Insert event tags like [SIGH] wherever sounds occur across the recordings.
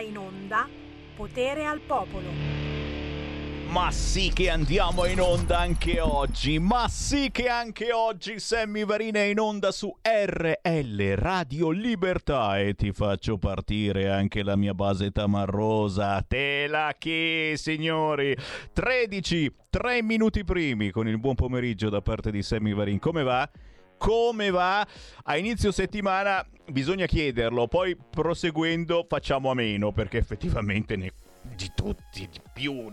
in onda Potere al Popolo. Ma sì che andiamo in onda anche oggi, ma sì che anche oggi Sammy Varina è in onda su RL Radio Libertà e ti faccio partire anche la mia base tamarrosa. Te la chi, signori? 13, 3 minuti primi con il buon pomeriggio da parte di Sammy Varin. Come va? Come va a inizio settimana bisogna chiederlo poi proseguendo facciamo a meno perché effettivamente ne di tutti, di più,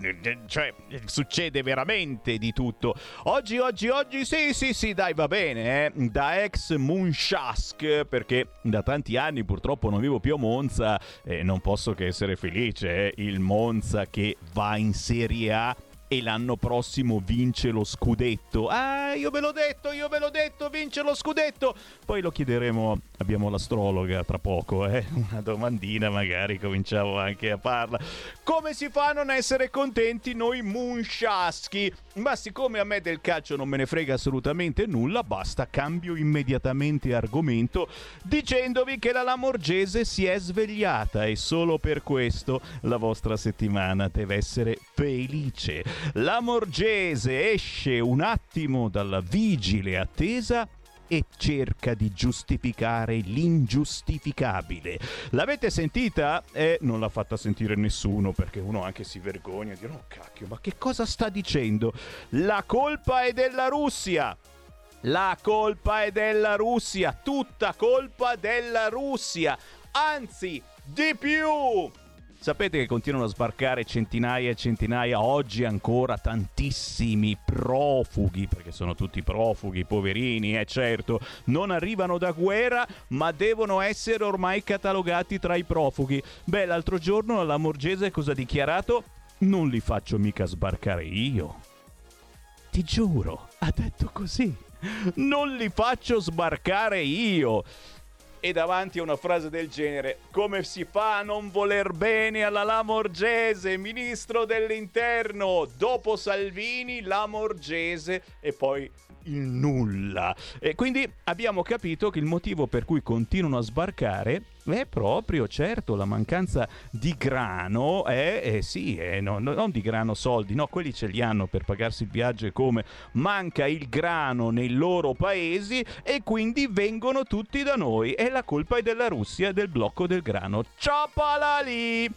cioè succede veramente di tutto. Oggi, oggi, oggi, sì, sì, sì, dai, va bene, eh? da ex Munshask, perché da tanti anni purtroppo non vivo più a Monza e non posso che essere felice, eh? il Monza che va in Serie A e l'anno prossimo vince lo scudetto. Ah, io ve l'ho detto, io ve l'ho detto, vince lo scudetto. Poi lo chiederemo, abbiamo l'astrologa tra poco, eh? [LAUGHS] Una domandina magari cominciamo anche a farla. Come si fa a non essere contenti noi munsciaschi? Ma siccome a me del calcio non me ne frega assolutamente nulla, basta cambio immediatamente argomento dicendovi che la Lamorgese si è svegliata e solo per questo la vostra settimana deve essere felice. La Morgese esce un attimo dalla vigile attesa e cerca di giustificare l'ingiustificabile. L'avete sentita? Eh, non l'ha fatta sentire nessuno perché uno anche si vergogna di dire oh cacchio, ma che cosa sta dicendo? La colpa è della Russia. La colpa è della Russia, tutta colpa della Russia. Anzi, di più! Sapete che continuano a sbarcare centinaia e centinaia, oggi ancora tantissimi profughi, perché sono tutti profughi, poverini, eh, certo, non arrivano da guerra, ma devono essere ormai catalogati tra i profughi. Beh, l'altro giorno la Morgese cosa ha dichiarato? Non li faccio mica sbarcare io. Ti giuro, ha detto così. Non li faccio sbarcare io e davanti a una frase del genere, come si fa a non voler bene alla Lamorgese, ministro dell'interno, dopo Salvini, Lamorgese e poi il nulla. E quindi abbiamo capito che il motivo per cui continuano a sbarcare è proprio, certo, la mancanza di grano, è, eh, sì, è, no, non di grano soldi, no, quelli ce li hanno per pagarsi il viaggio e come, manca il grano nei loro paesi e quindi vengono tutti da noi e la colpa è della Russia e del blocco del grano. Ciapala lì!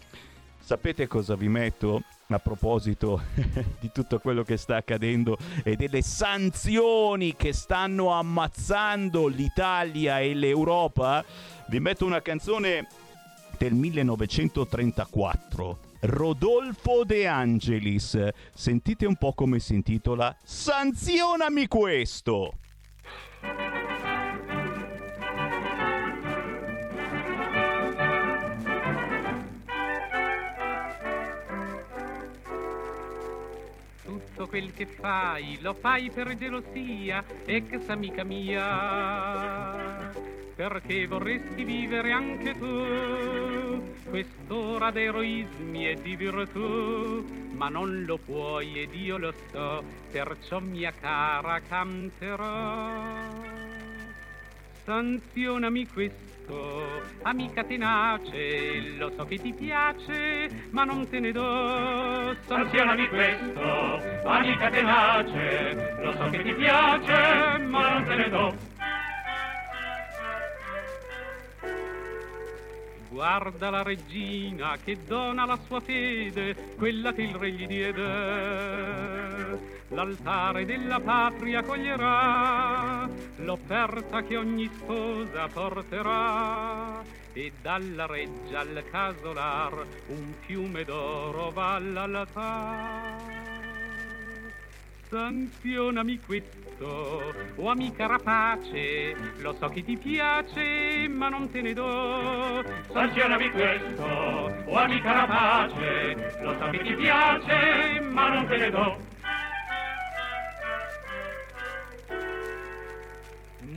Sapete cosa vi metto? a proposito [LAUGHS] di tutto quello che sta accadendo e delle sanzioni che stanno ammazzando l'Italia e l'Europa, vi metto una canzone del 1934. Rodolfo De Angelis. Sentite un po' come si intitola Sanzionami questo! Tutto quel che fai lo fai per gelosia, ex amica mia. Perché vorresti vivere anche tu quest'ora d'eroismi e di virtù, ma non lo puoi ed io lo so, perciò mia cara canterò. Sanzionami questo, amica tenace, lo so che ti piace, ma non te ne do. Sanzionami questo, amica tenace, lo so che ti piace, ma non te ne do. Guarda la regina che dona la sua fede, quella che il re gli diede l'altare della patria coglierà, l'offerta che ogni sposa porterà, e dalla reggia al casolar un fiume d'oro va all'altar. Sanzionami questo, o amica rapace, lo so che ti piace, ma non te ne do. Sanzionami questo, o amica rapace, lo so che ti piace, ma non te ne do.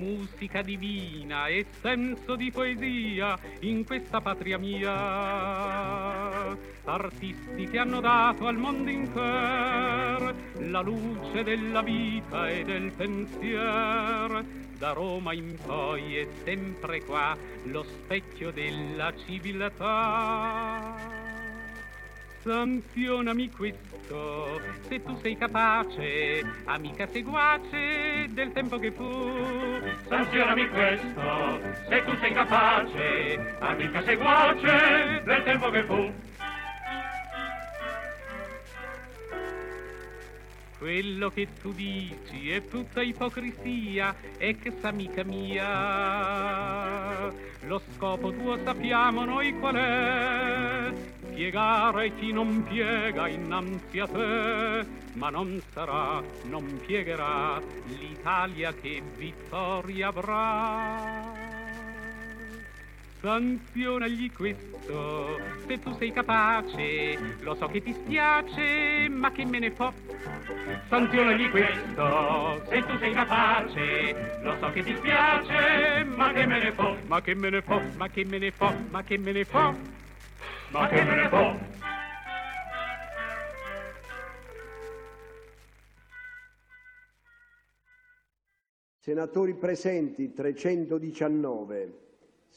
Musica divina e senso di poesia in questa patria mia. Artisti che hanno dato al mondo intero la luce della vita e del pensiero da Roma in poi è sempre qua lo specchio della civiltà. Sanzionami questo, se tu sei capace, amica seguace del tempo che fu. Sanzionami questo, se tu sei capace, amica seguace del tempo che fu. Quello che tu dici è tutta ipocrisia, ex amica mia. Lo scopo tuo sappiamo noi qual è, piegare chi non piega innanzi a te, ma non sarà, non piegherà l'Italia che vittoria avrà. Sanzionagli questo, se tu sei capace, lo so che ti spiace, ma che me ne fo. Sanzionagli questo, se tu sei capace, lo so che ti spiace, ma che me ne fo. Ma che me ne fo, ma che me ne fo, ma che me ne fo. Ma che me ne fo. Senatori presenti 319.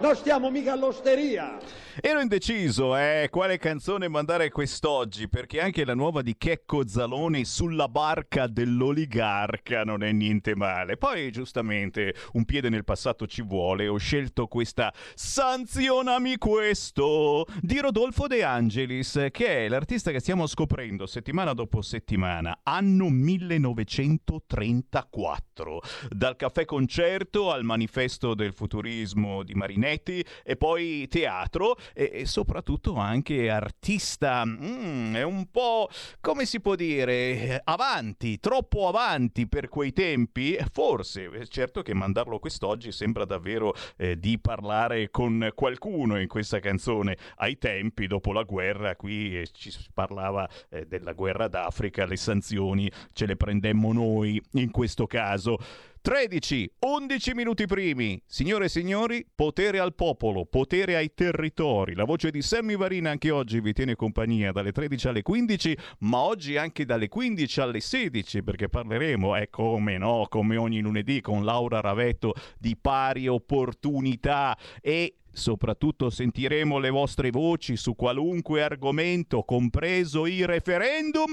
Non stiamo mica all'osteria. Ero indeciso, eh, quale canzone mandare quest'oggi, perché anche la nuova di Checco Zaloni sulla barca dell'oligarca non è niente male. Poi, giustamente, un piede nel passato ci vuole. Ho scelto questa Sanzionami questo di Rodolfo De Angelis, che è l'artista che stiamo scoprendo settimana dopo settimana, anno 1934. Dal caffè concerto al manifesto del futurismo di Marinetti e poi teatro e, e soprattutto anche artista. Mm, è un po' come si può dire avanti, troppo avanti per quei tempi. Forse, certo che mandarlo quest'oggi sembra davvero eh, di parlare con qualcuno in questa canzone. Ai tempi, dopo la guerra, qui eh, ci parlava eh, della guerra d'Africa, le sanzioni ce le prendemmo noi in questo caso. 13, 11 minuti primi. Signore e signori, potere al popolo, potere ai territori. La voce di Sammy Varina anche oggi vi tiene compagnia dalle 13 alle 15, ma oggi anche dalle 15 alle 16 perché parleremo, è come no, come ogni lunedì con Laura Ravetto di pari opportunità e soprattutto sentiremo le vostre voci su qualunque argomento, compreso i referendum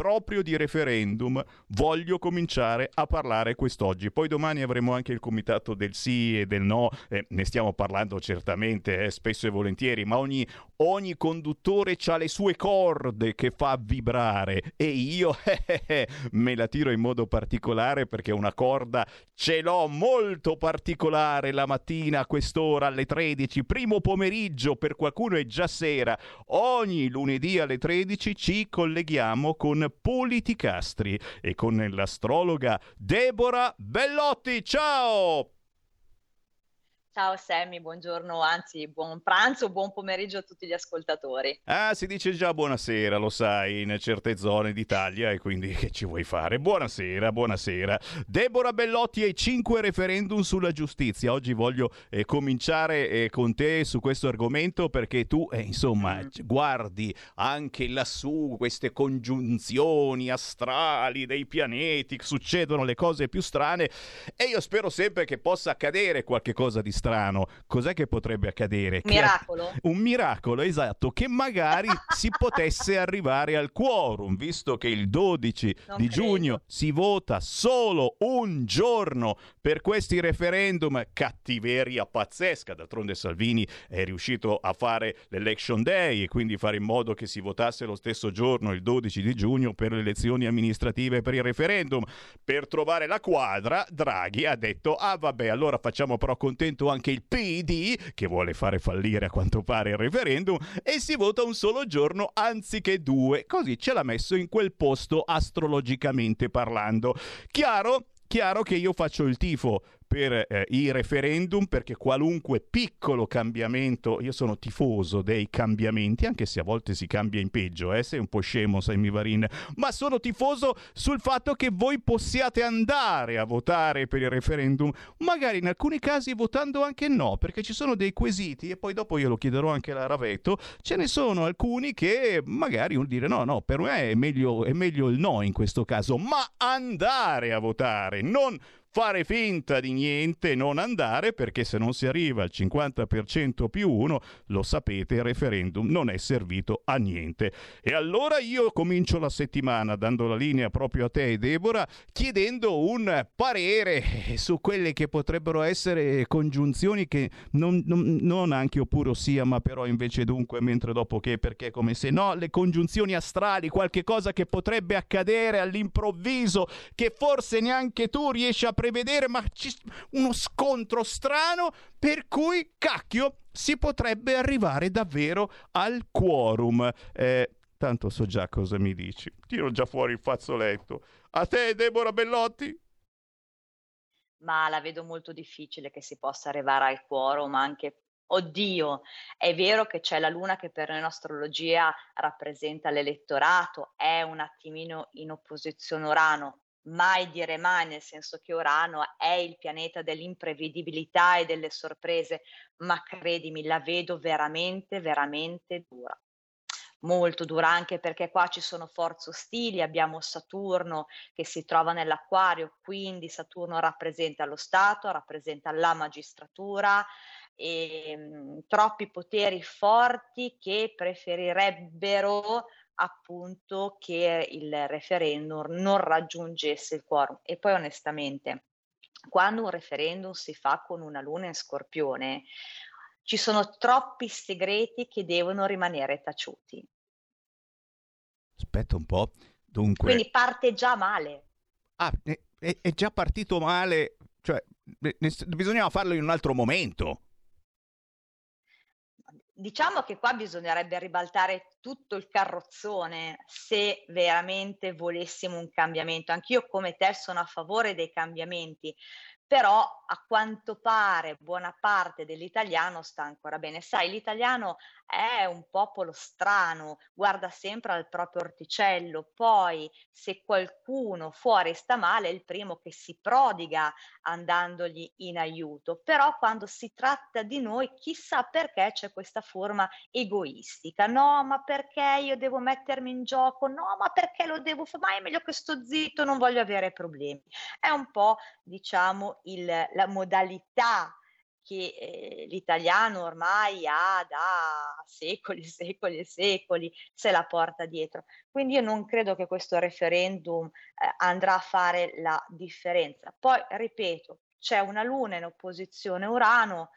proprio di referendum voglio cominciare a parlare quest'oggi. Poi domani avremo anche il comitato del sì e del no, eh, ne stiamo parlando certamente eh, spesso e volentieri, ma ogni, ogni conduttore ha le sue corde che fa vibrare e io [LAUGHS] eh, eh, me la tiro in modo particolare perché una corda ce l'ho molto particolare la mattina a quest'ora alle 13, primo pomeriggio, per qualcuno è già sera. Ogni lunedì alle 13 ci colleghiamo con Politicastri e con l'astrologa Deborah Bellotti. Ciao! Ciao Sammy, buongiorno, anzi buon pranzo, buon pomeriggio a tutti gli ascoltatori. Ah, si dice già buonasera, lo sai, in certe zone d'Italia e quindi che ci vuoi fare? Buonasera, buonasera. Deborah Bellotti e 5 referendum sulla giustizia. Oggi voglio eh, cominciare eh, con te su questo argomento perché tu, eh, insomma, guardi anche lassù queste congiunzioni astrali dei pianeti, succedono le cose più strane e io spero sempre che possa accadere qualche cosa di strano. Cos'è che potrebbe accadere? Miracolo. Che, un miracolo, esatto, che magari [LAUGHS] si potesse arrivare al quorum, visto che il 12 Non di credo. giugno si vota solo un giorno per questi referendum, cattiveria pazzesca. D'altronde Salvini è riuscito a fare l'election day e quindi fare in modo che si votasse lo stesso giorno, il 12 di giugno, per le elezioni amministrative e per il referendum. Per trovare la quadra, Draghi ha detto: Ah, vabbè, allora facciamo però contento anche il PD, che vuole fare fallire a quanto pare il referendum, e si vota un solo giorno anziché due. Così ce l'ha messo in quel posto astrologicamente parlando. Chiaro? Chiaro che io faccio il tifo per eh, i referendum perché qualunque piccolo cambiamento, io sono tifoso dei cambiamenti, anche se a volte si cambia in peggio, eh, sei un po' scemo, Sammy Varin, ma sono tifoso sul fatto che voi possiate andare a votare per il referendum, magari in alcuni casi votando anche no, perché ci sono dei quesiti e poi dopo io lo chiederò anche alla Ravetto, ce ne sono alcuni che magari vuol dire no, no, per me è meglio, è meglio il no in questo caso, ma andare a votare, non fare finta di niente, non andare, perché se non si arriva al 50% più uno, lo sapete, il referendum non è servito a niente. E allora io comincio la settimana dando la linea proprio a te, Deborah, chiedendo un parere su quelle che potrebbero essere congiunzioni che non, non, non anche oppure sia, ma però invece dunque, mentre dopo che, perché come se no, le congiunzioni astrali, qualche cosa che potrebbe accadere all'improvviso, che forse neanche tu riesci a prevedere, ma ci, uno scontro strano per cui, cacchio, si potrebbe arrivare davvero al quorum. Eh, tanto so già cosa mi dici. Tiro già fuori il fazzoletto. A te, Deborah Bellotti? Ma la vedo molto difficile che si possa arrivare al quorum anche Oddio, è vero che c'è la luna che per noi in astrologia rappresenta l'elettorato, è un attimino in opposizione Urano, mai dire mai, nel senso che Urano è il pianeta dell'imprevedibilità e delle sorprese, ma credimi, la vedo veramente, veramente dura. Molto dura anche perché qua ci sono forze ostili, abbiamo Saturno che si trova nell'acquario, quindi Saturno rappresenta lo Stato, rappresenta la magistratura, e, mh, mhmm, troppi poteri forti che preferirebbero appunto che il referendum non raggiungesse il quorum. E poi onestamente, quando un referendum si fa con una luna in scorpione, ci sono troppi segreti che devono rimanere taciuti. Aspetta un po'. Dunque... Quindi parte già male. Ah, è, è già partito male, cioè bisognava farlo in un altro momento diciamo che qua bisognerebbe ribaltare tutto il carrozzone se veramente volessimo un cambiamento. Anch'io come te sono a favore dei cambiamenti, però a quanto pare buona parte dell'italiano sta ancora bene. Sai, l'italiano è un popolo strano, guarda sempre al proprio orticello, poi se qualcuno fuori sta male è il primo che si prodiga andandogli in aiuto, però quando si tratta di noi chissà perché c'è questa forma egoistica, no ma perché io devo mettermi in gioco, no ma perché lo devo fare, ma è meglio che sto zitto, non voglio avere problemi. È un po' diciamo il, la modalità che eh, l'italiano ormai ha da secoli, secoli e secoli, se la porta dietro. Quindi io non credo che questo referendum eh, andrà a fare la differenza. Poi, ripeto, c'è una luna in opposizione Urano,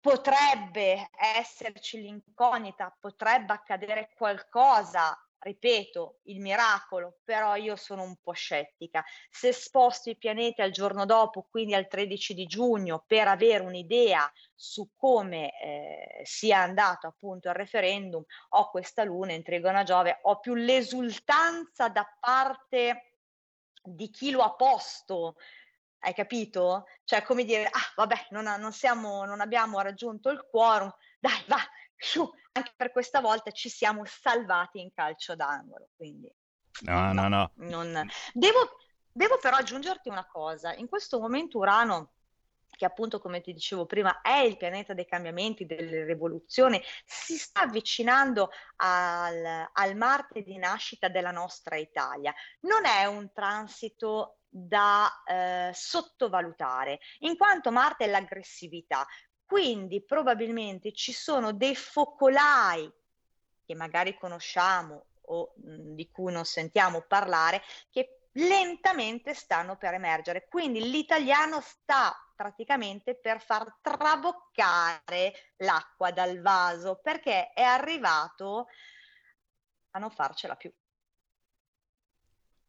potrebbe esserci l'incognita, potrebbe accadere qualcosa ripeto, il miracolo, però io sono un po' scettica. Se sposto i pianeti al giorno dopo, quindi al 13 di giugno, per avere un'idea su come eh, sia andato appunto il referendum, ho questa luna in trigono a Giove, ho più l'esultanza da parte di chi lo ha posto, hai capito? Cioè, come dire, ah, vabbè, non, non, siamo, non abbiamo raggiunto il quorum, dai, va, [LAUGHS] su, anche per questa volta ci siamo salvati in calcio d'angolo. Quindi, no, no, no. Non... Devo, devo però aggiungerti una cosa. In questo momento Urano che appunto come ti dicevo prima è il pianeta dei cambiamenti, delle rivoluzioni, si sta avvicinando al, al Marte di nascita della nostra Italia. Non è un transito da eh, sottovalutare, in quanto Marte è l'aggressività, quindi probabilmente ci sono dei focolai che magari conosciamo o mh, di cui non sentiamo parlare che lentamente stanno per emergere. Quindi l'italiano sta praticamente per far traboccare l'acqua dal vaso perché è arrivato a non farcela più.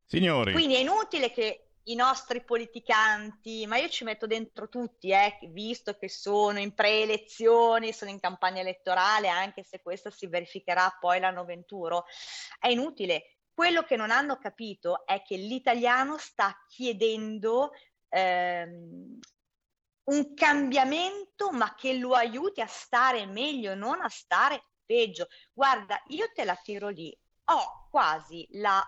Signori. Quindi è inutile che i nostri politicanti, ma io ci metto dentro tutti, eh, visto che sono in preelezioni, sono in campagna elettorale, anche se questa si verificherà poi l'anno 21, è inutile. Quello che non hanno capito è che l'italiano sta chiedendo ehm, un cambiamento, ma che lo aiuti a stare meglio, non a stare peggio. Guarda, io te la tiro lì, ho quasi la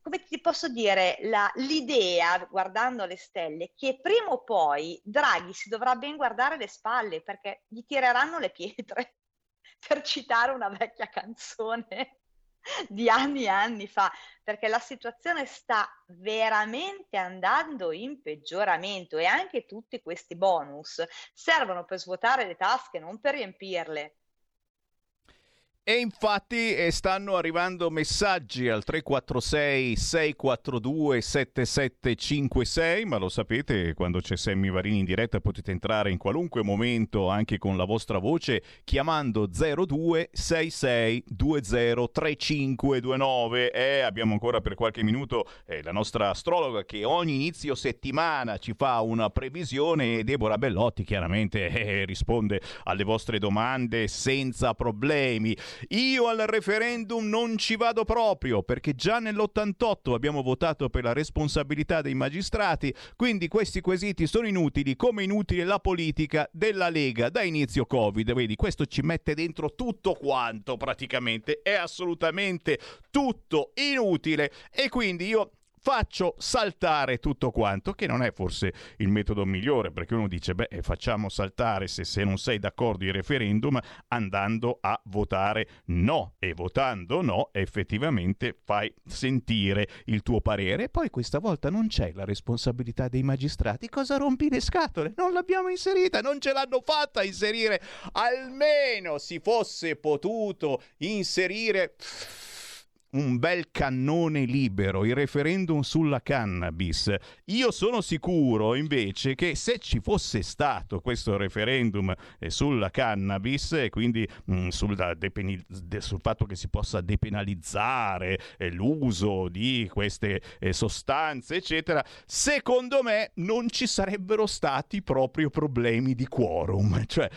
come ti posso dire, la, l'idea, guardando le stelle, che prima o poi Draghi si dovrà ben guardare le spalle perché gli tireranno le pietre, [LAUGHS] per citare una vecchia canzone di anni e anni fa, perché la situazione sta veramente andando in peggioramento e anche tutti questi bonus servono per svuotare le tasche, non per riempirle. E infatti eh, stanno arrivando messaggi al 346 642 7756, ma lo sapete, quando c'è Sammy Varini in diretta potete entrare in qualunque momento anche con la vostra voce chiamando 0266 203529 e abbiamo ancora per qualche minuto eh, la nostra astrologa che ogni inizio settimana ci fa una previsione e Deborah Bellotti chiaramente [LAUGHS] eh, risponde alle vostre domande senza problemi. Io al referendum non ci vado proprio perché già nell'88 abbiamo votato per la responsabilità dei magistrati, quindi questi quesiti sono inutili come inutile la politica della Lega da inizio Covid. Vedi, questo ci mette dentro tutto quanto praticamente, è assolutamente tutto inutile e quindi io faccio saltare tutto quanto, che non è forse il metodo migliore, perché uno dice, beh, facciamo saltare se, se non sei d'accordo il referendum andando a votare no, e votando no effettivamente fai sentire il tuo parere, e poi questa volta non c'è la responsabilità dei magistrati, cosa rompi le scatole? Non l'abbiamo inserita, non ce l'hanno fatta inserire, almeno si fosse potuto inserire un bel cannone libero, il referendum sulla cannabis. Io sono sicuro invece che se ci fosse stato questo referendum eh, sulla cannabis e quindi mh, mm, sul, depeni- de- sul, fatto che si possa depenalizzare eh, l'uso di queste eh, sostanze, eccetera, secondo me non ci sarebbero stati proprio problemi di quorum. [LAUGHS] Cioè,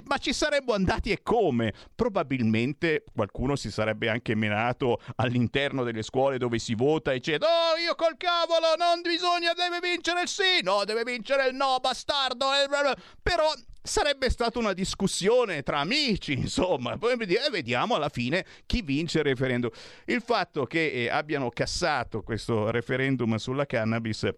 ah, ma ci saremmo andati e come? Probabilmente qualcuno si sarebbe anche menato all'interno delle scuole dove si vota e dice oh io col cavolo non bisogna deve vincere il sì no deve vincere il no bastardo però sarebbe stata una discussione tra amici, insomma, poi vediamo alla fine chi vince il referendum. Il fatto che eh, abbiano cassato questo referendum sulla cannabis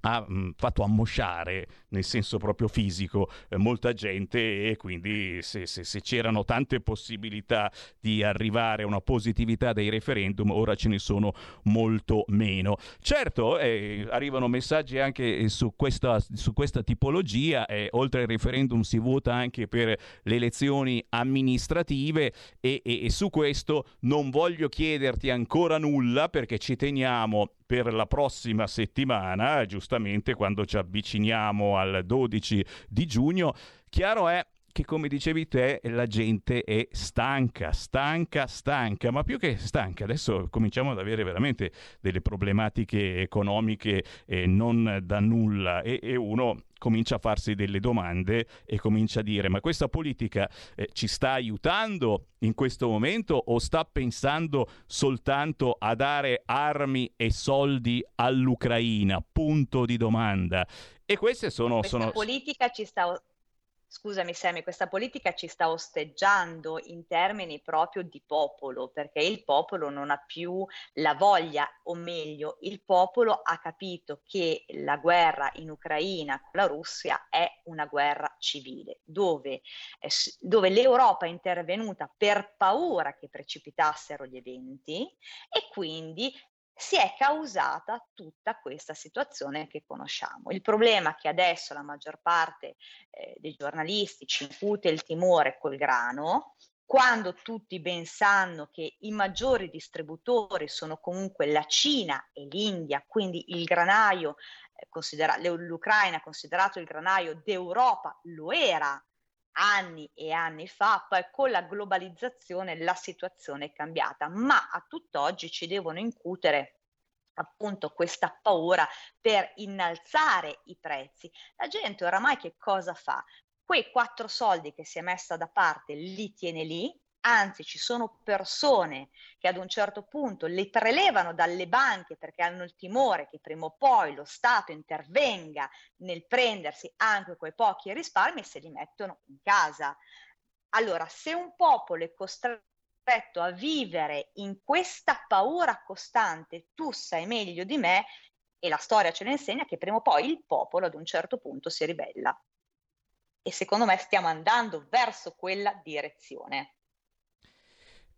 ha mh, mm, fatto ammosciare nel senso proprio fisico eh, molta gente e quindi se, se, se, c'erano tante possibilità di arrivare a una positività dei referendum ora ce ne sono molto meno. Certo eh, arrivano messaggi anche su questa, su questa tipologia eh, oltre al referendum si vota anche per le elezioni amministrative e, e, e su questo non voglio chiederti ancora nulla perché ci teniamo per la prossima settimana, giustamente quando ci avviciniamo al 12 di giugno. Chiaro è che come dicevi te la gente è stanca, stanca, stanca, ma più che stanca, adesso cominciamo ad avere veramente delle problematiche economiche eh, non da nulla e, e, uno comincia a farsi delle domande e comincia a dire ma questa politica eh, ci sta aiutando in questo momento o sta pensando soltanto a dare armi e soldi all'Ucraina? Punto di domanda. E queste sono... Questa sono... politica ci sta Scusami Sammy, questa politica ci sta osteggiando in termini proprio di popolo, perché il popolo non ha più la voglia, o meglio, il popolo ha capito che la guerra in Ucraina con la Russia è una guerra civile, dove, eh, dove l'Europa è intervenuta per paura che precipitassero gli eventi e quindi si è causata tutta questa situazione che conosciamo. Il problema è che adesso la maggior parte eh, dei giornalisti ci incute il timore col grano, quando tutti ben sanno che i maggiori distributori sono comunque la Cina e l'India, quindi il granaio, eh, considera- l'Ucraina considerato il granaio d'Europa lo era anni e anni fa, poi con la globalizzazione la situazione è cambiata, ma a tutt'oggi ci devono incutere appunto questa paura per innalzare i prezzi. La gente oramai che cosa fa? Quei quattro soldi che si è messa da parte li tiene lì, anzi ci sono persone che ad un certo punto le prelevano dalle banche perché hanno il timore che prima o poi lo Stato intervenga nel prendersi anche quei pochi risparmi e se li mettono in casa. Allora, se un popolo è costretto a vivere in questa paura costante, tu sai meglio di me, e la storia ce ne insegna che prima o poi il popolo ad un certo punto si ribella. E secondo me stiamo andando verso quella direzione.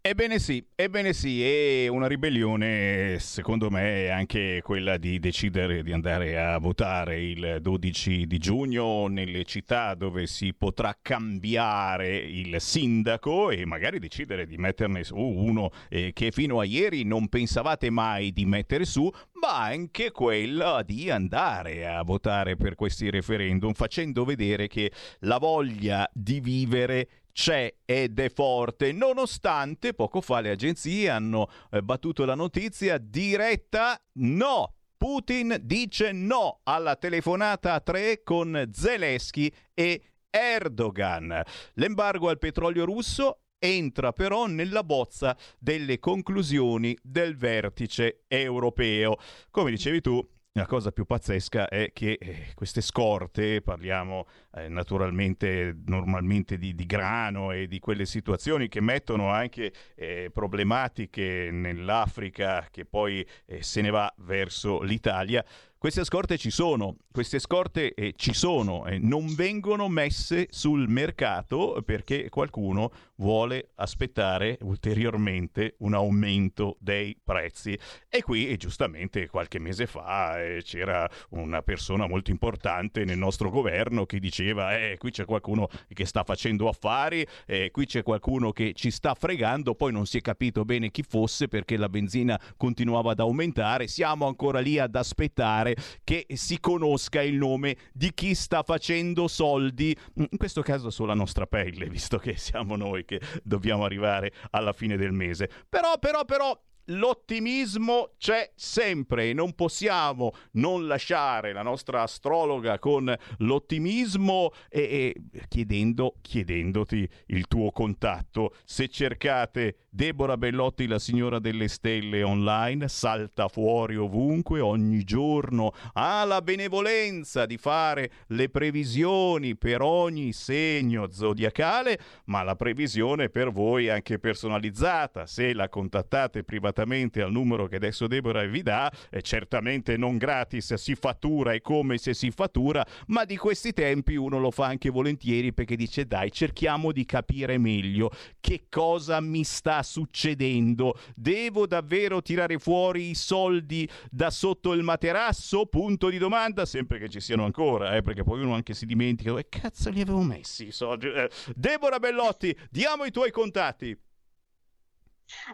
Ebbene sì, ebbene sì, e una ribellione secondo me è anche quella di decidere di andare a votare il 12 di giugno nelle città dove si potrà cambiare il sindaco e magari decidere di metterne su uno eh, che fino a ieri non pensavate mai di mettere su, ma anche quella di andare a votare per questi referendum facendo vedere che la voglia di vivere c'è ed è forte, nonostante poco fa le agenzie hanno eh, battuto la notizia diretta no. Putin dice no alla telefonata a tre con Zelensky e Erdogan. L'embargo al petrolio russo entra però nella bozza delle conclusioni del vertice europeo. Come dicevi tu, la cosa più pazzesca è che eh, queste scorte, parliamo eh, naturalmente normalmente di, di, grano e di quelle situazioni che mettono anche eh, problematiche nell'Africa che poi eh, se ne va verso l'Italia, queste scorte ci sono, queste scorte eh, ci sono e non vengono messe sul mercato perché qualcuno vuole aspettare ulteriormente un aumento dei prezzi. E qui, e giustamente, qualche mese fa eh, c'era una persona molto importante nel nostro governo che diceva: eh, qui c'è qualcuno che sta facendo affari, eh, qui c'è qualcuno che ci sta fregando. Poi non si è capito bene chi fosse perché la benzina continuava ad aumentare. Siamo ancora lì ad aspettare particolare che si conosca il nome di chi sta facendo soldi, in questo caso sulla nostra pelle, [LAUGHS] visto che siamo noi che dobbiamo arrivare alla fine del mese. Però, però, però, l'ottimismo c'è sempre e non possiamo non lasciare la nostra astrologa con l'ottimismo e, e chiedendo, chiedendoti il tuo contatto. Se cercate Deborah Bellotti, la signora delle stelle online, salta fuori ovunque, ogni giorno ha la benevolenza di fare le previsioni per ogni segno zodiacale, ma la previsione per voi è anche personalizzata. Se la contattate privatamente al numero che adesso Deborah vi dà, è certamente non gratis, si fattura e come se si fattura, ma di questi tempi uno lo fa anche volentieri perché dice dai, cerchiamo di capire meglio che cosa mi sta succedendo? Devo davvero tirare fuori i soldi da sotto il materasso? Punto di domanda, sempre che ci siano ancora, eh, perché poi uno anche si dimentica dove cazzo li avevo messi i soldi. Eh, Deborah Bellotti, diamo i tuoi contatti.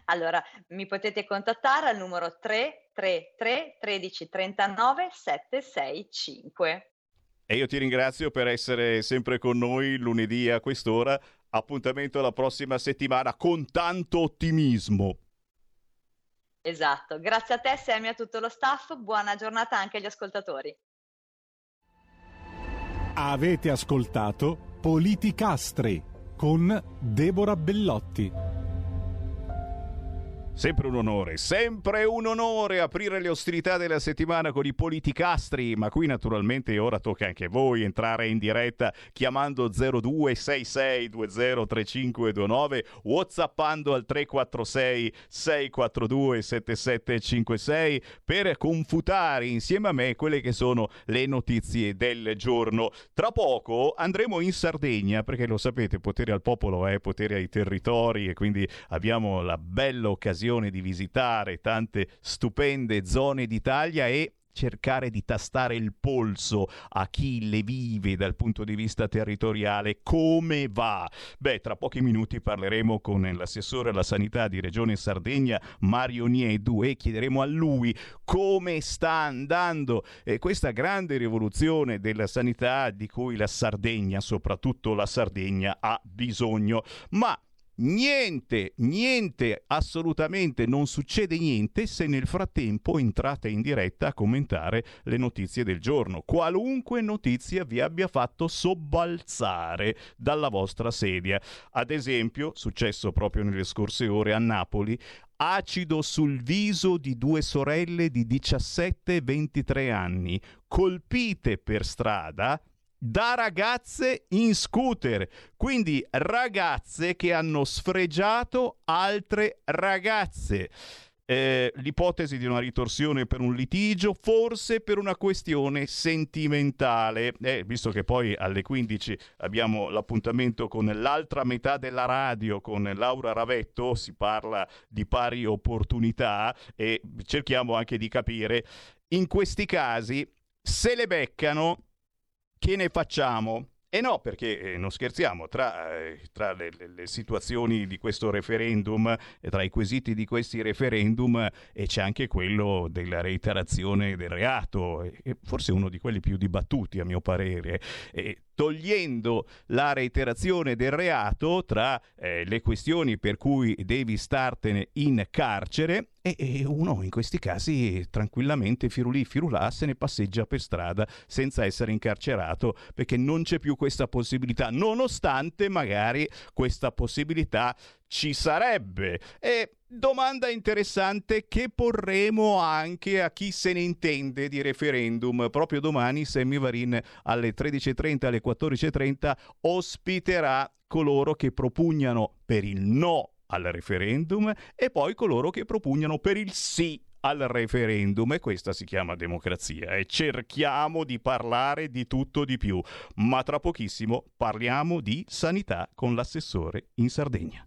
Allora, mi potete contattare al numero 333 13 39 765. E io ti ringrazio per essere sempre con noi lunedì a quest'ora appuntamento la prossima settimana con tanto ottimismo. Esatto, grazie a te Sammy e a tutto lo staff, buona giornata anche agli ascoltatori. Avete ascoltato Politicastri con Deborah Bellotti. Sempre un onore, sempre un onore aprire le ostilità della settimana con i politicastri, ma qui naturalmente ora tocca anche a voi entrare in diretta chiamando 0266203529, whatsappando al 346 642 7756 per confutare insieme a me quelle che sono le notizie del giorno. Tra poco andremo in Sardegna, perché lo sapete, potere al popolo è potere ai territori e quindi abbiamo la bella occasione l'occasione di visitare tante stupende zone d'Italia e cercare di tastare il polso a chi le vive dal punto di vista territoriale, come va? Beh, tra pochi minuti parleremo con l'assessore alla sanità di Regione Sardegna, Mario Niedu, e chiederemo a lui come sta andando eh, questa grande rivoluzione della sanità di cui la Sardegna, soprattutto la Sardegna, ha bisogno. Ma Niente, niente, assolutamente non succede niente se nel frattempo entrate in diretta a commentare le notizie del giorno. Qualunque notizia vi abbia fatto sobbalzare dalla vostra sedia. Ad esempio, successo proprio nelle scorse ore a Napoli, acido sul viso di due sorelle di 17 e 23 anni, colpite per strada da ragazze in scooter, quindi ragazze che hanno sfregiato altre ragazze. Eh, l'ipotesi di una ritorsione per un litigio, forse per una questione sentimentale, eh, visto che poi alle 15 abbiamo l'appuntamento con l'altra metà della radio, con Laura Ravetto, si parla di pari opportunità e cerchiamo anche di capire in questi casi se le beccano che ne facciamo? E eh no, perché eh, non scherziamo, tra, eh, tra le, le, le, situazioni di questo referendum, tra i quesiti di questi referendum, eh, c'è anche quello della reiterazione del reato, e forse uno di quelli più dibattuti a mio parere togliendo la reiterazione del reato tra eh, le questioni per cui devi startene in carcere e, uno in questi casi tranquillamente firulì firulà se ne passeggia per strada senza essere incarcerato perché non c'è più questa possibilità. Nonostante magari questa possibilità ci sarebbe e Domanda interessante che porremo anche a chi se ne intende di referendum. Proprio domani Sammy Varin alle 13.30 alle 14.30 ospiterà coloro che propugnano per il no al referendum e poi coloro che propugnano per il sì al referendum e questa si chiama democrazia e cerchiamo di parlare di tutto di più, ma tra pochissimo parliamo di sanità con l'assessore in Sardegna.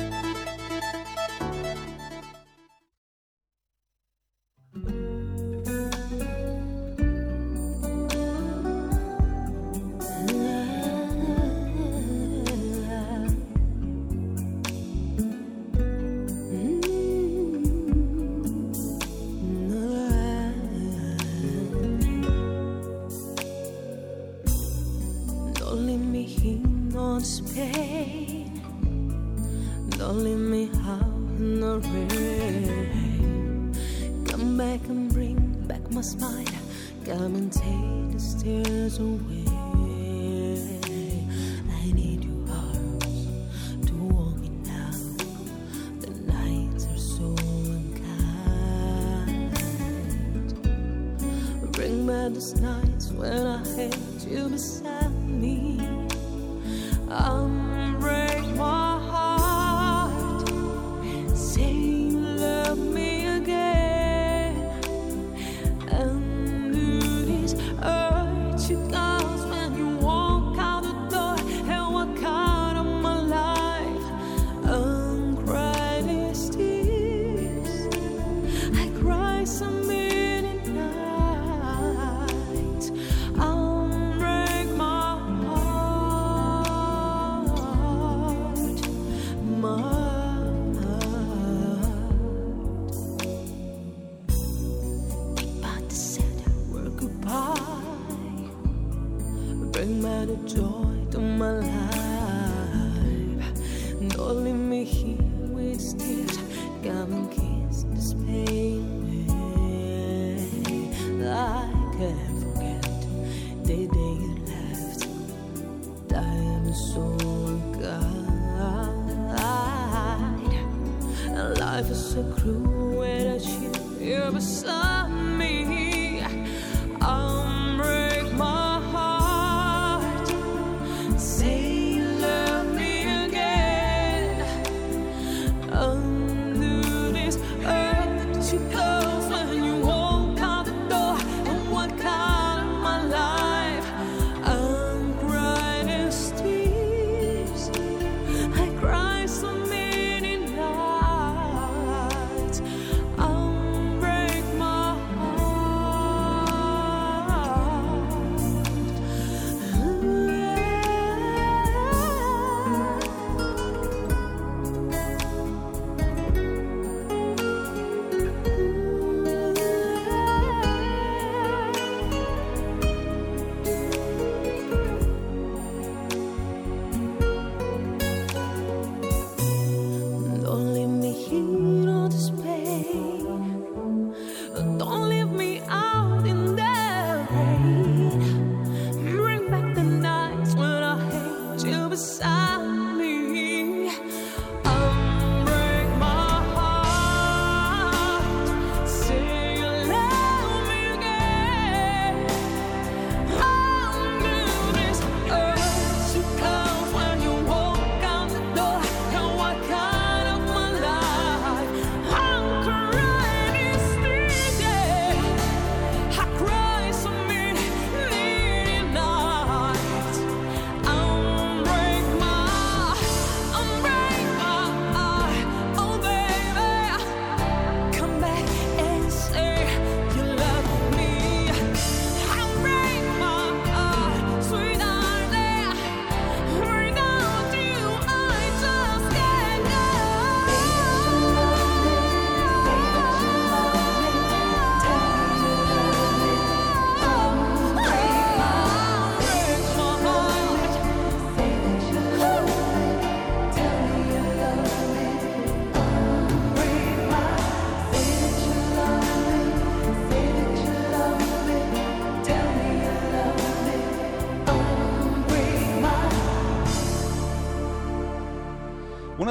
pain. Don't leave me out in the rain. Come back and bring back my smile. Come and take the tears away. I need your arms to hold me now. The nights are so unkind. Bring back those nights when I had you beside me. I'm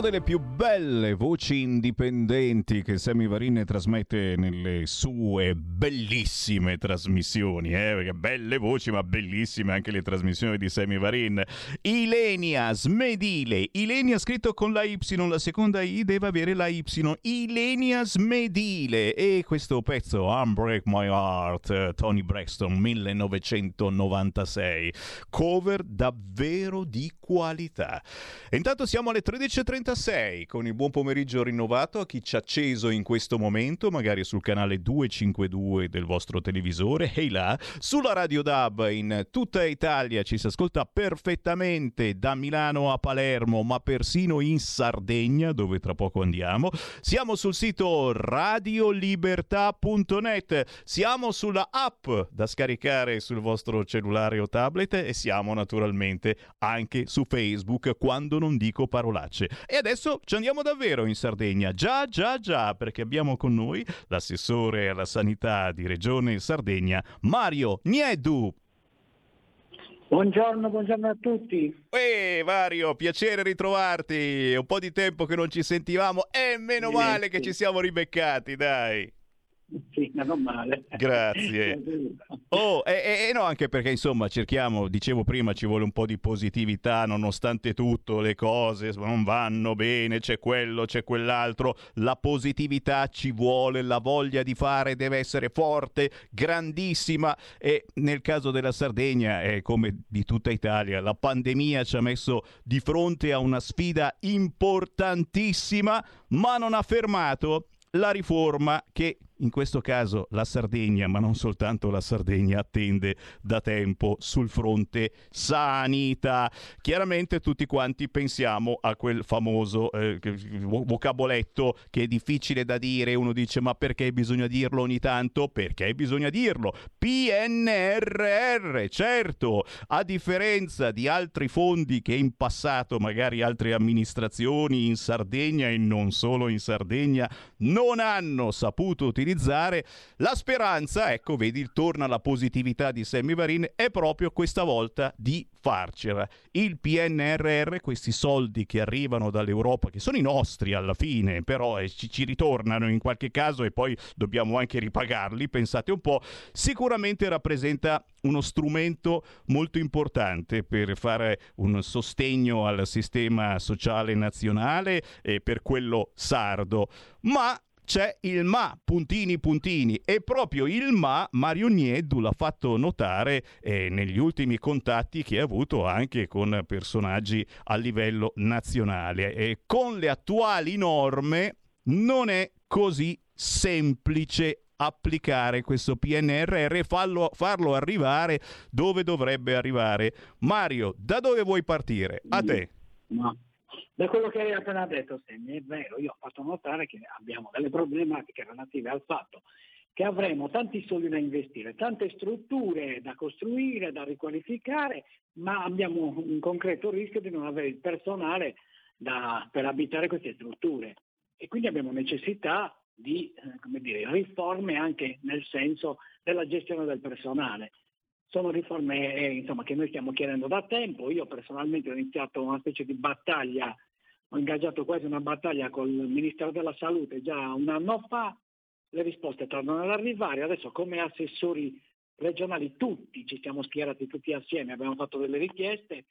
Una delle più belle voci indipendenti che Sammy Varin trasmette nelle sue bellissime trasmissioni, eh? perché belle voci ma bellissime anche le trasmissioni di Sammy Varin. Ilenia Smedile, Ilenia scritto con la Y, la seconda I deve avere la Y, Ilenia Smedile e questo pezzo Unbreak My Heart, Tony Braxton 1996, cover davvero di qualità. Intanto siamo alle 13.36 con il buon pomeriggio rinnovato a chi ci ha acceso in questo momento, magari sul canale 252 del vostro televisore, e là, sulla Radio DAB in tutta Italia ci si ascolta perfettamente da Milano a Palermo, ma persino in Sardegna, dove tra poco andiamo. Siamo sul sito radiolibertà.net, siamo sulla app da scaricare sul vostro cellulare o tablet e siamo naturalmente anche su Facebook quando non dico parolacce. E adesso ci andiamo davvero in Sardegna. Già, già, già, perché abbiamo con noi l'assessore alla sanità di Regione Sardegna, Mario Niedu. Buongiorno, buongiorno a tutti. Ehi Mario, piacere ritrovarti. È un po' di tempo che non ci sentivamo e meno male che ci siamo ribeccati, dai. Sì, non male. Grazie. [LAUGHS] Oh, e, e- no, anche perché insomma cerchiamo, dicevo prima, ci vuole un po' di positività, nonostante tutto le cose non vanno bene, c'è quello, c'è quell'altro, la positività ci vuole, la voglia di fare deve essere forte, grandissima e nel caso della Sardegna è come di tutta Italia, la pandemia ci ha messo di fronte a una sfida importantissima, ma non ha fermato la riforma che in questo caso la Sardegna, ma non soltanto la Sardegna, attende da tempo sul fronte sanità. Chiaramente tutti quanti pensiamo a quel famoso eh, vocaboletto che è difficile da dire, uno dice ma perché bisogna dirlo ogni tanto? Perché bisogna dirlo? PNRR, certo, a differenza di altri fondi che in passato magari altre amministrazioni in Sardegna e non solo in Sardegna non hanno saputo utilizzare, la speranza, ecco vedi, torna la positività di Sammy Varin, è proprio questa volta di farcela. Il PNRR, questi soldi che arrivano dall'Europa, che sono i nostri alla fine, però eh, ci, ci ritornano in qualche caso e poi dobbiamo anche ripagarli, pensate un po', sicuramente rappresenta uno strumento molto importante per fare un sostegno al sistema sociale nazionale e per quello sardo, ma c'è il ma, puntini puntini, e proprio il ma Mario Nieddu l'ha fatto notare eh, negli ultimi contatti che ha avuto anche con personaggi a livello nazionale. E con le attuali norme non è così semplice applicare questo PNRR e farlo, farlo, arrivare dove dovrebbe arrivare. Mario, da dove vuoi partire? A te. No. Da quello che hai appena detto, Sammy, è vero, io ho fatto notare che abbiamo delle problematiche relative al fatto che avremo tanti soldi da investire, tante strutture da costruire, da riqualificare, ma abbiamo un concreto rischio di non avere il personale da, per abitare queste strutture. E quindi abbiamo necessità di eh, dire, riforme anche nel senso della gestione del personale. Sono riforme eh, insomma, che noi stiamo chiedendo da tempo. Io personalmente ho iniziato una specie di battaglia ho ingaggiato quasi una battaglia col Ministero della Salute già un anno fa, le risposte tardano ad arrivare, adesso come assessori regionali tutti ci siamo schierati tutti assieme, abbiamo fatto delle richieste,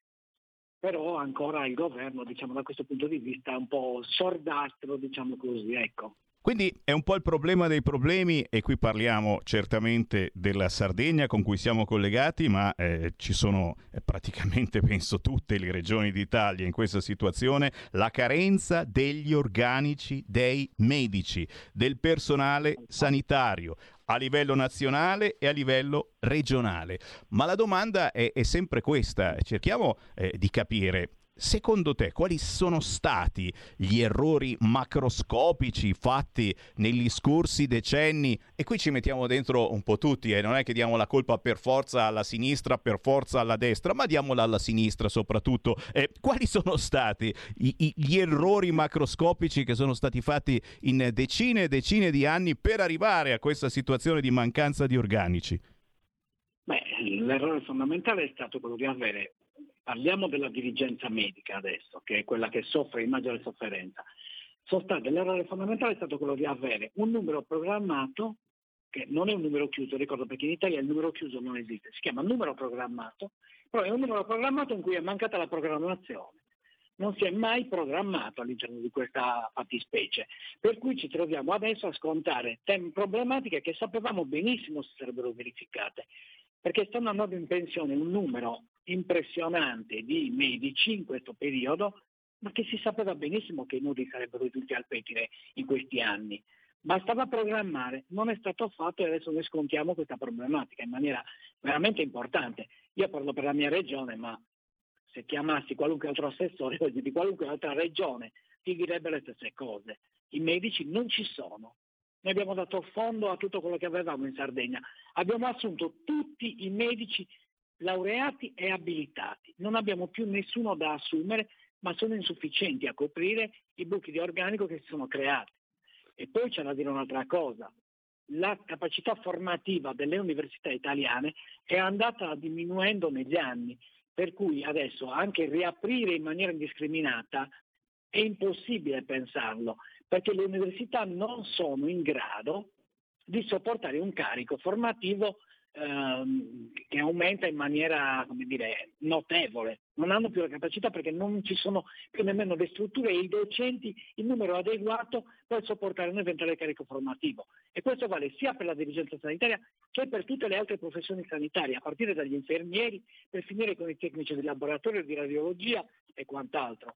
però ancora il governo diciamo, da questo punto di vista è un po' sordastro, diciamo così. Ecco. Quindi è un po' il problema dei problemi e qui parliamo certamente della Sardegna con cui siamo collegati, ma eh, ci sono eh, praticamente, [LAUGHS] penso, tutte le regioni d'Italia in questa situazione, la carenza degli organici dei medici, del personale sanitario a livello nazionale e a livello regionale. Ma la domanda è, è sempre questa, cerchiamo eh, di capire Secondo te, quali sono stati gli errori macroscopici fatti negli scorsi decenni? E qui ci mettiamo dentro un po' tutti, eh? non è che diamo la colpa per forza alla sinistra, per forza alla destra, ma diamola alla sinistra soprattutto. Eh, quali sono stati i, i, gli errori macroscopici che sono stati fatti in decine e decine di anni per arrivare a questa situazione di mancanza di organici? Beh, l'errore fondamentale è stato quello di avere Parliamo della dirigenza medica adesso, che è quella che soffre in maggiore sofferenza. Sostanza, l'errore fondamentale è stato quello di avere un numero programmato, che non è un numero chiuso, ricordo perché in Italia il numero chiuso non esiste, si chiama numero programmato, però è un numero programmato in cui è mancata la programmazione. Non si è mai programmato all'interno di questa fattispecie, per cui ci troviamo adesso a scontare temi problematiche che sapevamo benissimo si sarebbero verificate, perché stanno andando in pensione un numero impressionante di medici in questo periodo, ma che si sapeva benissimo che i nodi sarebbero ridotti al pettine in questi anni. Bastava programmare, non è stato fatto e adesso noi scontiamo questa problematica in maniera veramente importante. Io parlo per la mia regione, ma se chiamassi qualunque altro assessore [LAUGHS] di qualunque altra regione ti direbbe le stesse cose. I medici non ci sono. Noi abbiamo dato fondo a tutto quello che avevamo in Sardegna. Abbiamo assunto tutti i medici laureati e abilitati. Non abbiamo più nessuno da assumere, ma sono insufficienti a coprire i buchi di organico che si sono creati. E poi c'è da dire un'altra cosa. La capacità formativa delle università italiane è andata diminuendo negli anni, per cui adesso anche riaprire in maniera indiscriminata è impossibile pensarlo, perché le università non sono in grado di sopportare un carico formativo ehm, che aumenta in maniera dire, notevole. Non hanno più la capacità perché non ci sono più nemmeno le strutture e i docenti in numero adeguato per sopportare un eventuale carico formativo. E questo vale sia per la dirigenza sanitaria che per tutte le altre professioni sanitarie, a partire dagli infermieri per finire con i tecnici di laboratorio, di radiologia e quant'altro.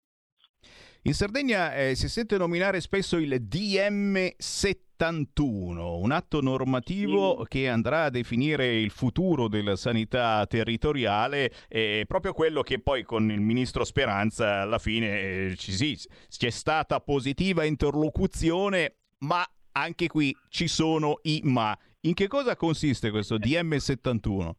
In Sardegna eh, si sente nominare spesso il DM70 DM71, un atto normativo che andrà a definire il futuro della sanità territoriale, è proprio quello che poi con il ministro Speranza alla fine eh, ci, sì, c'è stata positiva interlocuzione, ma anche qui ci sono i ma. In che cosa consiste questo DM71?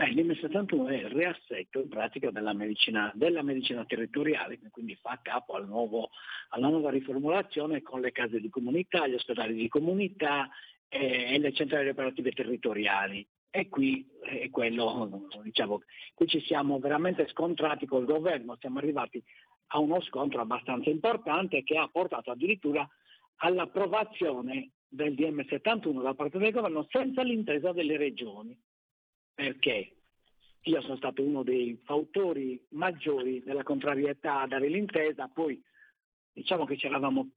Beh, l'M71 è il riassetto in pratica della medicina, della medicina territoriale, che quindi fa capo al nuovo, alla nuova riformulazione con le case di comunità, gli ospedali di comunità e, e le centrali operative territoriali. E qui è quello, diciamo, qui ci siamo veramente scontrati col governo, siamo arrivati a uno scontro abbastanza importante che ha portato addirittura all'approvazione del DM71 da parte del governo senza l'intesa delle regioni perché io sono stato uno dei fautori maggiori della contrarietà a dare l'intesa, poi diciamo che ci eravamo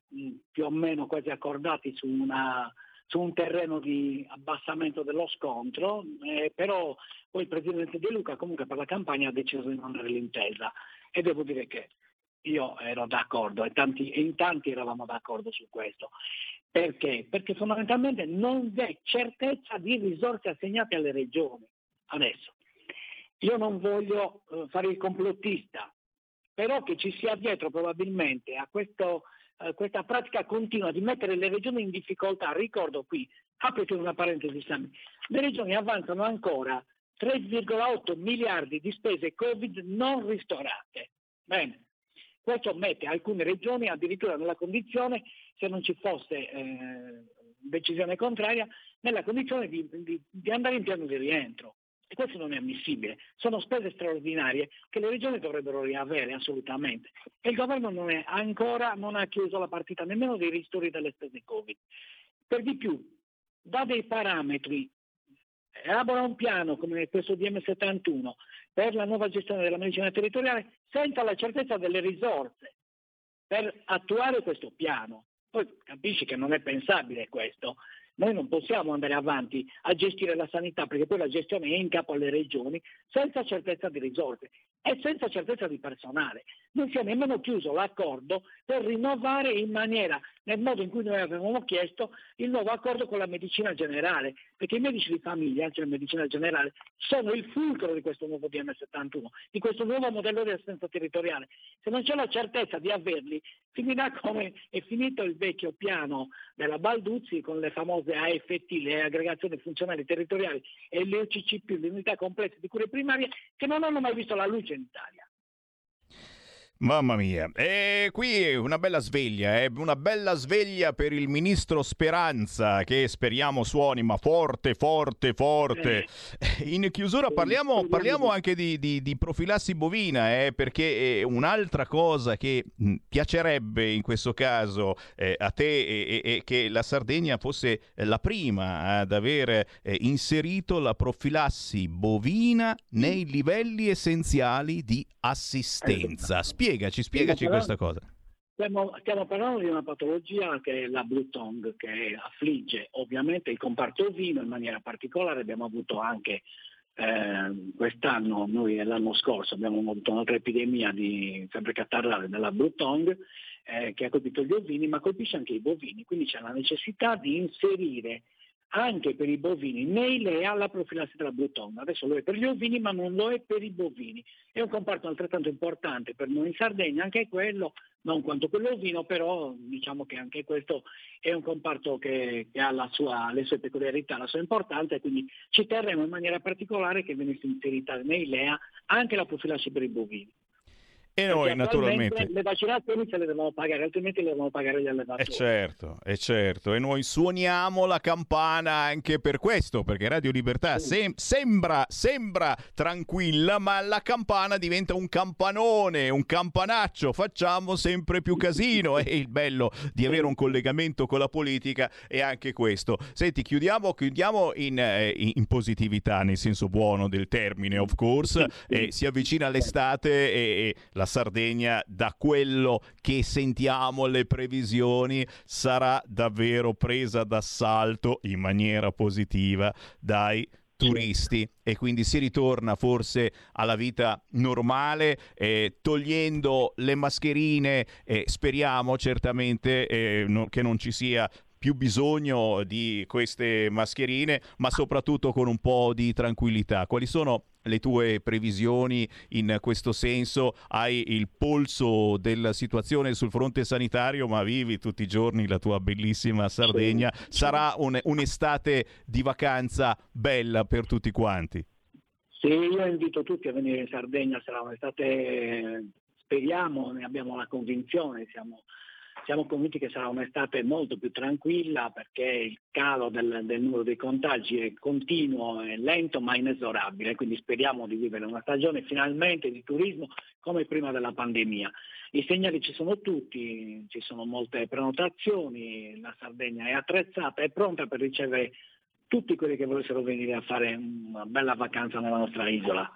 più o meno quasi accordati su, una, su un terreno di abbassamento dello scontro, eh, però poi il Presidente De Luca comunque per la campagna ha deciso di non dare l'intesa e devo dire che io ero d'accordo e, tanti, e in tanti eravamo d'accordo su questo. Perché? Perché fondamentalmente non c'è certezza di risorse assegnate alle regioni. Adesso, io non voglio eh, fare il complottista, però che ci sia dietro probabilmente a questo, eh, questa pratica continua di mettere le regioni in difficoltà, ricordo qui, aprite una parentesi Sammy, le regioni avanzano ancora 3,8 miliardi di spese Covid non ristorate. Bene, questo mette alcune regioni addirittura nella condizione, se non ci fosse eh, decisione contraria, nella condizione di, di, di andare in piano di rientro. E questo non è ammissibile. Sono spese straordinarie che le regioni dovrebbero riavere assolutamente. E il governo non è, ancora non ha chiuso la partita nemmeno dei ristori delle spese Covid. Per di più, dà dei parametri, elabora un piano come questo DM71 per la nuova gestione della medicina territoriale senza la certezza delle risorse per attuare questo piano. Poi capisci che non è pensabile questo. Noi non possiamo andare avanti a gestire la sanità perché poi la gestione è in capo alle regioni senza certezza di risorse e senza certezza di personale. Non si è nemmeno chiuso l'accordo per rinnovare in maniera, nel modo in cui noi avevamo chiesto, il nuovo accordo con la medicina generale, perché i medici di famiglia, cioè la medicina generale, sono il fulcro di questo nuovo DM71, di questo nuovo modello di assistenza territoriale. Se non c'è la certezza di averli, finirà come è finito il vecchio piano della Balduzzi con le famose AFT, le aggregazioni funzionali territoriali e le OCCP, le unità complesse di cure primarie, che non hanno mai visto la luce in Italia. Mamma mia, e qui una bella sveglia, eh? una bella sveglia per il ministro Speranza che speriamo suoni ma forte, forte, forte. In chiusura parliamo, parliamo anche di, di, di, profilassi bovina, eh? perché è un'altra cosa che piacerebbe in questo caso eh, a te è che la Sardegna fosse la prima ad aver eh, inserito la profilassi bovina nei livelli essenziali di assistenza. Spiega Spiegaci, spiegaci questa cosa. Stiamo, stiamo, parlando di una patologia che è la Blue Tongue, che affligge ovviamente il comparto ovino in maniera particolare. Abbiamo avuto anche eh, quest'anno, noi l'anno scorso abbiamo avuto un'altra epidemia di febbre catarrale della Blue Tongue eh, che ha colpito gli ovini, ma colpisce anche i bovini. Quindi c'è la necessità di inserire anche per i bovini nei LEA la profilassi della Bluetone. Adesso lo è per gli ovini ma non lo è per i bovini. È un comparto altrettanto importante per noi in Sardegna, anche quello, non quanto quello ovino, però diciamo che anche questo è un comparto che, che ha sua, le sue peculiarità, la sua importanza e quindi ci terremo in maniera particolare che venisse inserita nei LEA anche la profilassi per i bovini. E noi naturalmente... Le vaccinazioni se le devono pagare, altrimenti le devono pagare gli allevatori. E certo, è certo. E noi suoniamo la campana anche per questo, perché Radio Libertà sem- sembra, sembra tranquilla, ma la campana diventa un campanone, un campanaccio. Facciamo sempre più casino. [LAUGHS] E il bello di avere un collegamento con la politica è anche questo. Senti, chiudiamo, chiudiamo in, eh, in positività, nel senso buono del termine, of course. Eh, si avvicina l'estate e, e la la Sardegna, da quello che sentiamo le previsioni, sarà davvero presa d'assalto in maniera positiva dai turisti. E quindi si ritorna forse alla vita normale eh, togliendo le mascherine eh, speriamo certamente eh, no, che non ci sia più bisogno di queste mascherine, ma soprattutto con un po' di tranquillità. Quali sono le tue previsioni in questo senso? Hai il polso della situazione sul fronte sanitario, ma vivi tutti i giorni la tua bellissima Sardegna. Sarà un, un'estate di vacanza bella per tutti quanti. Sì, io invito tutti a venire in Sardegna, sarà un'estate, speriamo, ne abbiamo la convinzione, siamo siamo convinti che sarà un'estate molto più tranquilla perché il calo del, del numero dei contagi è continuo, è lento ma inesorabile, quindi speriamo di vivere una stagione finalmente di turismo come prima della pandemia. I segnali ci sono tutti, ci sono molte prenotazioni, la Sardegna è attrezzata, è pronta per ricevere tutti quelli che volessero venire a fare una bella vacanza nella nostra isola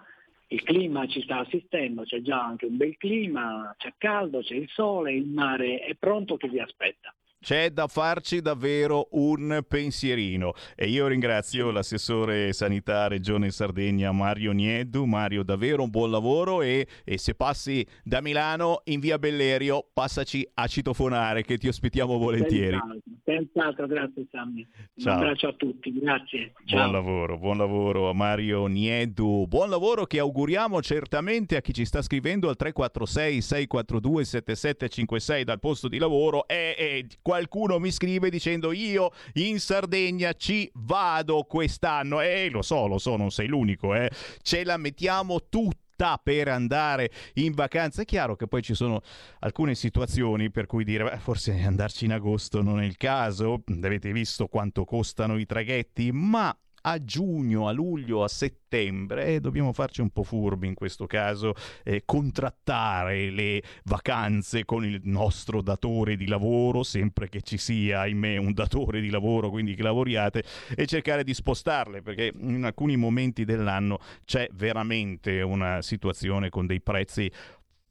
il clima ci sta assistendo, c'è già anche un bel clima, c'è caldo, c'è il sole, il mare è pronto che vi aspetta. C'è da farci davvero un pensierino e io ringrazio l'assessore sanità Regione Sardegna Mario Nieddu. Mario, davvero un buon lavoro e, e, se passi da Milano in via Bellerio passaci a citofonare che ti ospitiamo volentieri. Senz'altro, grazie Sammy. Un abbraccio a tutti, grazie. Ciao. Buon lavoro, buon lavoro a Mario Nieddu. Buon lavoro che auguriamo certamente a chi ci sta scrivendo al 346 642 7756 dal posto di lavoro e, e qualcuno mi scrive dicendo io in Sardegna ci vado quest'anno e eh, lo so, lo so, non sei l'unico, eh. ce la mettiamo tutta per andare in vacanza. È chiaro che poi ci sono alcune situazioni per cui dire beh, forse andarci in agosto non è il caso, avete visto quanto costano i traghetti, ma a giugno, a luglio, a settembre, eh, dobbiamo farci un po' furbi in questo caso, eh, contrattare le vacanze con il nostro datore di lavoro, sempre che ci sia, ahimè, un datore di lavoro, quindi che lavoriate, e cercare di spostarle, perché in alcuni momenti dell'anno c'è veramente una situazione con dei prezzi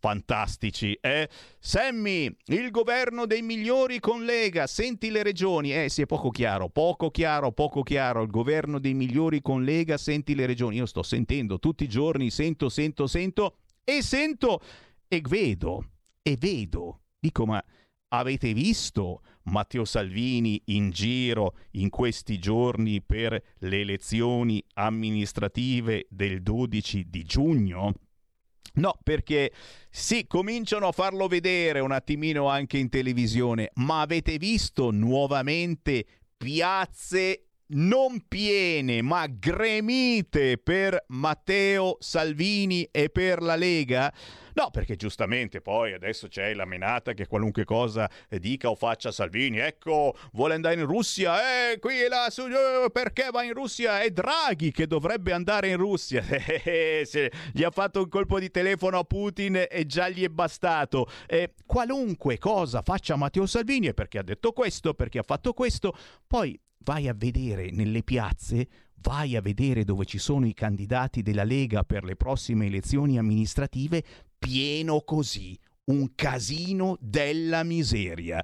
fantastici. Eh? Sammy, il governo dei migliori con Lega, senti le regioni. Eh sì, è poco chiaro, poco chiaro, poco chiaro. Il governo dei migliori con Lega, senti le regioni. Io sto sentendo tutti i giorni, sento, sento, sento e sento e vedo, e vedo. Dico, ma avete visto Matteo Salvini in giro in questi giorni per le elezioni amministrative del 12 di giugno? No, perché sì, cominciano a farlo vedere un attimino anche in televisione, ma avete visto nuovamente piazze non piene ma gremite per Matteo Salvini e per la Lega? No, perché giustamente poi adesso c'è la menata che qualunque cosa dica o faccia Salvini, ecco, vuole andare in Russia, eh, qui e là, su, eh, perché va in Russia? È Draghi che dovrebbe andare in Russia. [LAUGHS] Eh, se gli ha fatto un colpo di telefono a Putin e già gli è bastato. Eh, qualunque cosa faccia Matteo Salvini è perché ha detto questo, perché ha fatto questo, poi vai a vedere nelle piazze, vai a vedere dove ci sono i candidati della Lega per le prossime elezioni amministrative, pieno così, un casino della miseria.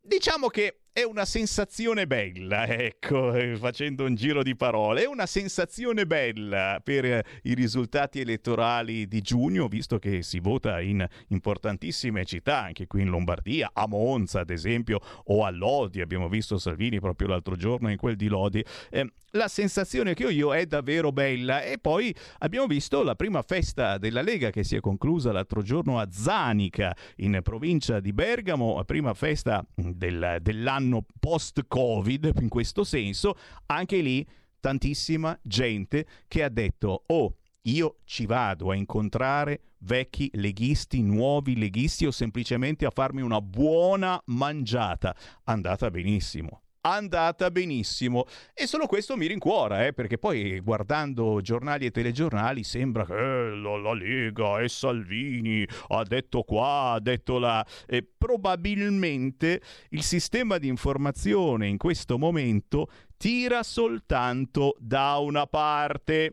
Diciamo che è una sensazione bella, ecco, eh, facendo un giro di parole, è una sensazione bella per eh, i risultati elettorali di giugno, visto che si vota in importantissime città, anche qui in Lombardia, a Monza ad esempio, o a Lodi, abbiamo visto Salvini proprio l'altro giorno in quel di Lodi. Eh, la sensazione che ho io è davvero bella. E poi abbiamo visto la prima festa della Lega che si è conclusa l'altro giorno a Zanica in provincia di Bergamo, prima festa del, dell'anno anno post-Covid, in questo senso, anche lì tantissima gente che ha detto, oh, io ci vado a incontrare vecchi leghisti, nuovi leghisti o semplicemente a farmi una buona mangiata. Andata benissimo andata benissimo. E solo questo mi rincuora eh, perché poi guardando giornali e telegiornali sembra che eh, la, la, Lega e Salvini ha detto qua, ha detto là e probabilmente il sistema di informazione in questo momento tira soltanto da una parte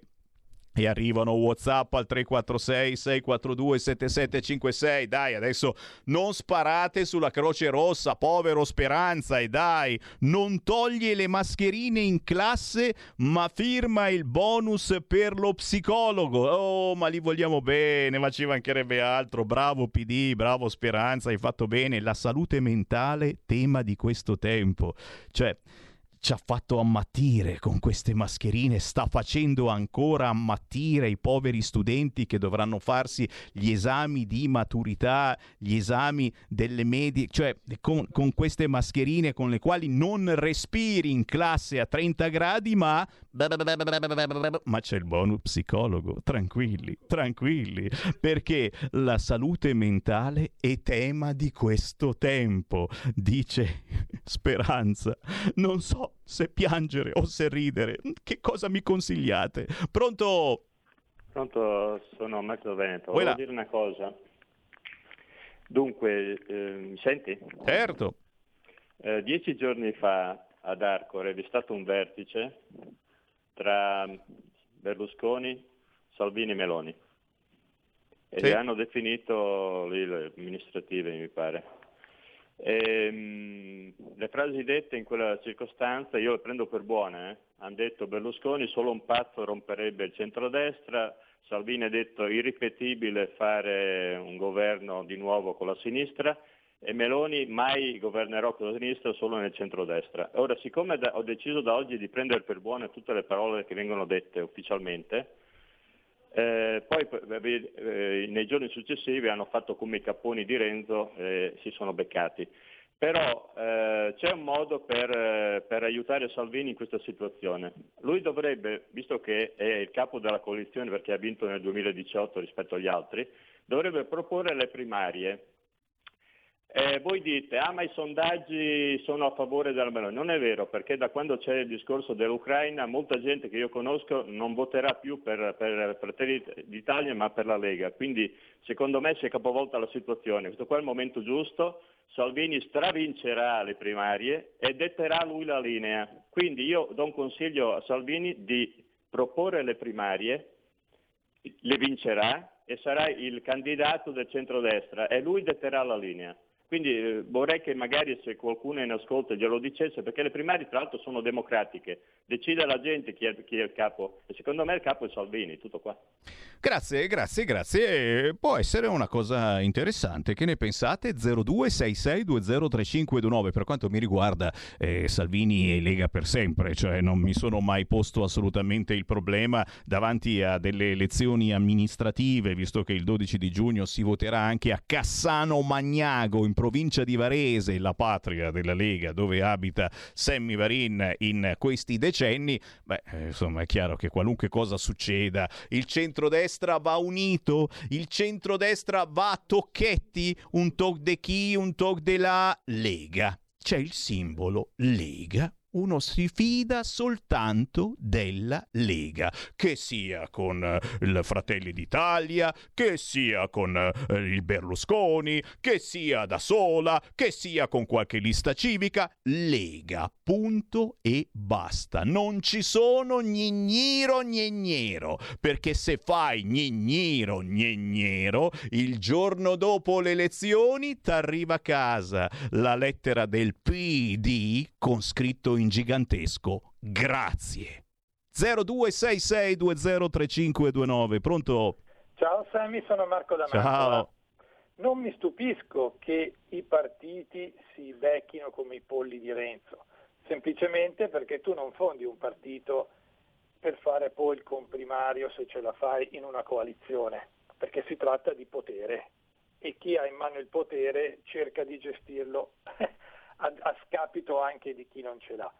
E arrivano WhatsApp al 346 642 7756. Dai, adesso non sparate sulla Croce Rossa, povero Speranza. E dai, non toglie le mascherine in classe, ma firma il bonus per lo psicologo. Oh, ma li vogliamo bene, ma ci mancherebbe altro. Bravo PD, bravo Speranza, hai fatto bene. La salute mentale, tema di questo tempo. Cioè ci ha fatto ammattire con queste mascherine, sta facendo ancora ammattire i poveri studenti che dovranno farsi gli esami di maturità, gli esami delle medie, cioè con, con queste mascherine con le quali non respiri in classe a 30 gradi, ma ma c'è il bonus psicologo, tranquilli, tranquilli, perché la salute mentale è tema di questo tempo, dice Speranza. Non so se piangere o se ridere, che cosa mi consigliate? Pronto? Pronto, sono Max Veneto. Volevo dire una cosa. Dunque, eh, mi senti? Certo. Eh, dieci giorni fa ad Arcore vi è stato un vertice tra Berlusconi, Salvini e Meloni. E Sì. hanno definito le amministrative, mi pare. Ehm, le frasi dette in quella circostanza io le prendo per buone. eh. Hanno detto Berlusconi solo un pazzo romperebbe il centrodestra, Salvini ha detto irripetibile fare un governo di nuovo con la sinistra e Meloni mai governerò con la sinistra solo nel centrodestra. Ora, siccome da- ho deciso da oggi di prendere per buone tutte le parole che vengono dette ufficialmente, eh, poi eh, eh, nei giorni successivi hanno fatto come i capponi di Renzo e si sono beccati. Però eh, c'è un modo per, eh, per aiutare Salvini in questa situazione. Lui dovrebbe, visto che è il capo della coalizione perché ha vinto nel 2018 rispetto agli altri, dovrebbe proporre le primarie. Eh, voi dite, ah ma i sondaggi sono a favore della Meloni. Non è vero, perché da quando c'è il discorso dell'Ucraina, molta gente che io conosco non voterà più per, per Fratelli d'Italia ma per la Lega. Quindi secondo me si è capovolta la situazione. Questo qua è il momento giusto. Salvini stravincerà le primarie e detterà lui la linea. Quindi io do un consiglio a Salvini di proporre le primarie, le vincerà e sarà il candidato del centrodestra e lui detterà la linea. Quindi eh, vorrei che magari se qualcuno è in ascolto glielo dicesse, perché le primarie tra l'altro sono democratiche, decide la gente chi è, chi è il capo e secondo me il capo è Salvini, tutto qua. Grazie, grazie, grazie. Eh, Può essere una cosa interessante. Che ne pensate? 0266203529. Per quanto mi riguarda, eh, Salvini e Lega per sempre, cioè non mi sono mai posto assolutamente il problema davanti a delle elezioni amministrative, visto che il 12 di giugno si voterà anche a Cassano Magnago in provincia di Varese, la patria della Lega, dove abita Sammy Varin in questi decenni. Beh, eh, insomma, è chiaro che qualunque cosa succeda, il centrodestra va unito, il centrodestra va a tocchetti, un toc de chi, un toc della Lega. C'è il simbolo Lega. Uno si fida soltanto della Lega, che sia con eh, il Fratelli d'Italia, che sia con eh, il Berlusconi, che sia da sola, che sia con qualche lista civica. Lega, punto e basta. Non ci sono gnigniro gnignero, perché se fai gnigniro gnignero, il giorno dopo le elezioni t'arriva a casa la lettera del PD con scritto in gigantesco grazie. 0266203529, pronto? Ciao Sammy, sono Marco da Mantova. Ciao. Non mi stupisco che i partiti si becchino come i polli di Renzo, semplicemente perché tu non fondi un partito per fare poi il comprimario se ce la fai in una coalizione, perché si tratta di potere e chi ha in mano il potere cerca di gestirlo [LAUGHS] a, a scapito anche di chi non ce l'ha.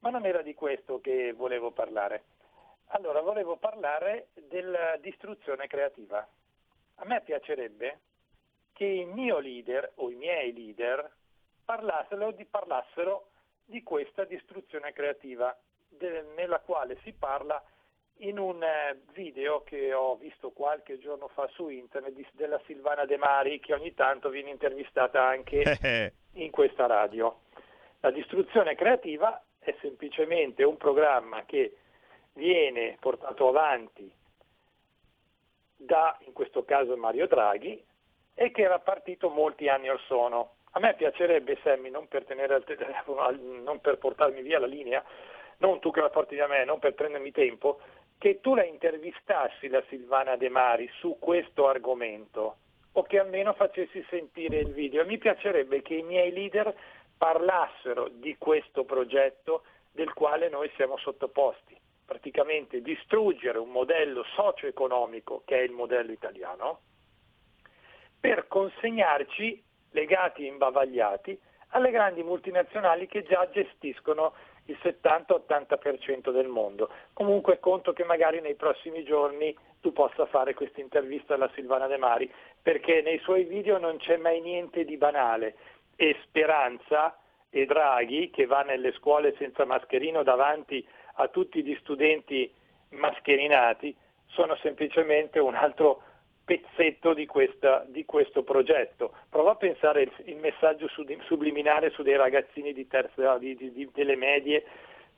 Ma non era di questo che volevo parlare. Allora, volevo parlare della distruzione creativa. A me piacerebbe che il mio leader o i miei leader parlassero di, parlassero di questa distruzione creativa, de- nella quale si parla in un eh, video che ho visto qualche giorno fa su internet di- della Silvana De Mari, che ogni tanto viene intervistata anche [LAUGHS] in questa radio. La distruzione creativa è semplicemente un programma che viene portato avanti da, in questo caso, Mario Draghi e che era partito molti anni or sono. A me piacerebbe, Sammy, non per, telefono, [LAUGHS] non per portarmi via la linea, non tu che la porti da me, non per prendermi tempo, che tu la intervistassi la Silvana De Mari su questo argomento o che almeno facessi sentire il video. Mi piacerebbe che i miei leader parlassero di questo progetto del quale noi siamo sottoposti. Praticamente distruggere un modello socio-economico che è il modello italiano per consegnarci legati e imbavagliati alle grandi multinazionali che già gestiscono il 70-80% del mondo. Comunque conto che magari nei prossimi giorni tu possa fare questa intervista alla Silvana De Mari, perché nei suoi video non c'è mai niente di banale e Speranza e Draghi, che va nelle scuole senza mascherino davanti a tutti gli studenti mascherinati, sono semplicemente un altro pezzetto di, questa, di, questo progetto. Prova a pensare il, il messaggio subliminale su dei ragazzini di terza, di, di, delle medie,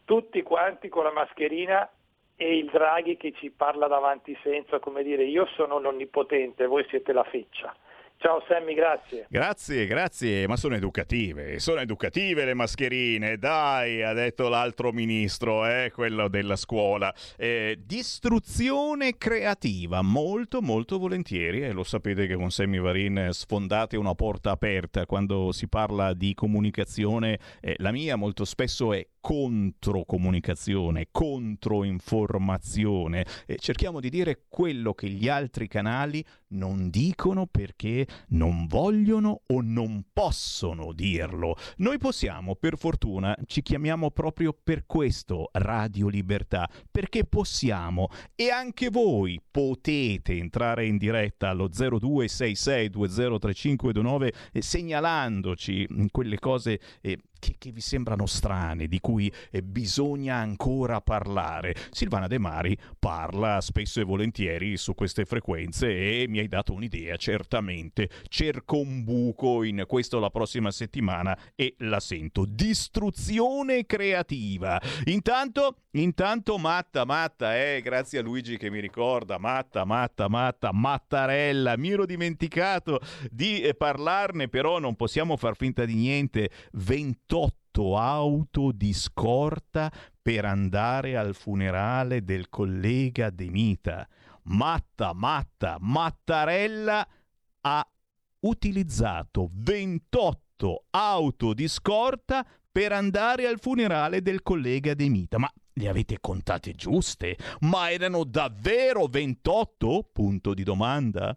tutti quanti con la mascherina e il Draghi che ci parla davanti senza, come dire io sono l'onnipotente, voi siete la feccia. Ciao Sammy, grazie. Grazie, grazie, ma sono educative, sono educative le mascherine, dai, ha detto l'altro ministro, eh, quello della scuola. Eh, distruzione creativa, molto molto volentieri, e eh, lo sapete che con Sammy Varin sfondate una porta aperta quando si parla di comunicazione, eh, la mia molto spesso è controcomunicazione, controinformazione. Eh, cerchiamo di dire quello che gli altri canali non dicono perché non vogliono o non possono dirlo. Noi possiamo, per fortuna, ci chiamiamo proprio per questo Radio Libertà, perché possiamo e anche voi potete entrare in diretta allo 0266203529 eh, segnalandoci quelle cose eh, che, che, vi sembrano strane, di cui eh, bisogna ancora parlare. Silvana De Mari parla spesso e volentieri su queste frequenze e mi hai dato un'idea, certamente. Cerco un buco in questo la prossima settimana e la sento. Distruzione creativa. Intanto, intanto Matta, Matta, eh, grazie a Luigi che mi ricorda, Matta, Matta, Matta, Mattarella, mi ero dimenticato di eh, parlarne, però non possiamo far finta di niente. 28 auto di scorta per andare al funerale del collega De Mita. Matta, Matta, Mattarella ha utilizzato 28 auto di scorta per andare al funerale del collega De Mita. Ma le avete contate giuste? Ma erano davvero 28? Punto di domanda.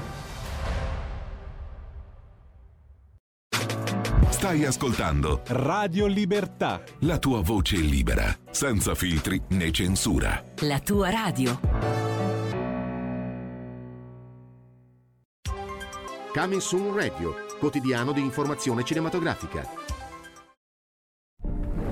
Stai ascoltando Radio Libertà. La tua voce libera, senza filtri né censura. La tua radio. Coming Soon Radio, quotidiano di informazione cinematografica.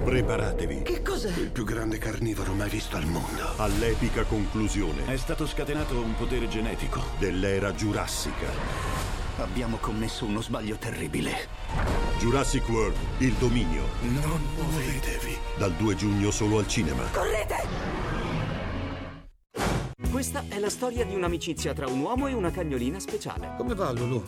Preparatevi. Che cos'è? Il più grande carnivoro mai visto al mondo. All'epica conclusione. È stato scatenato un potere genetico. Dell'era giurassica. Abbiamo commesso uno sbaglio terribile. Jurassic World, il dominio. Non muovetevi. Dal 2 giugno solo al cinema. Correte! Questa è la storia di un'amicizia tra un uomo e una cagnolina speciale. Come va, Lulu?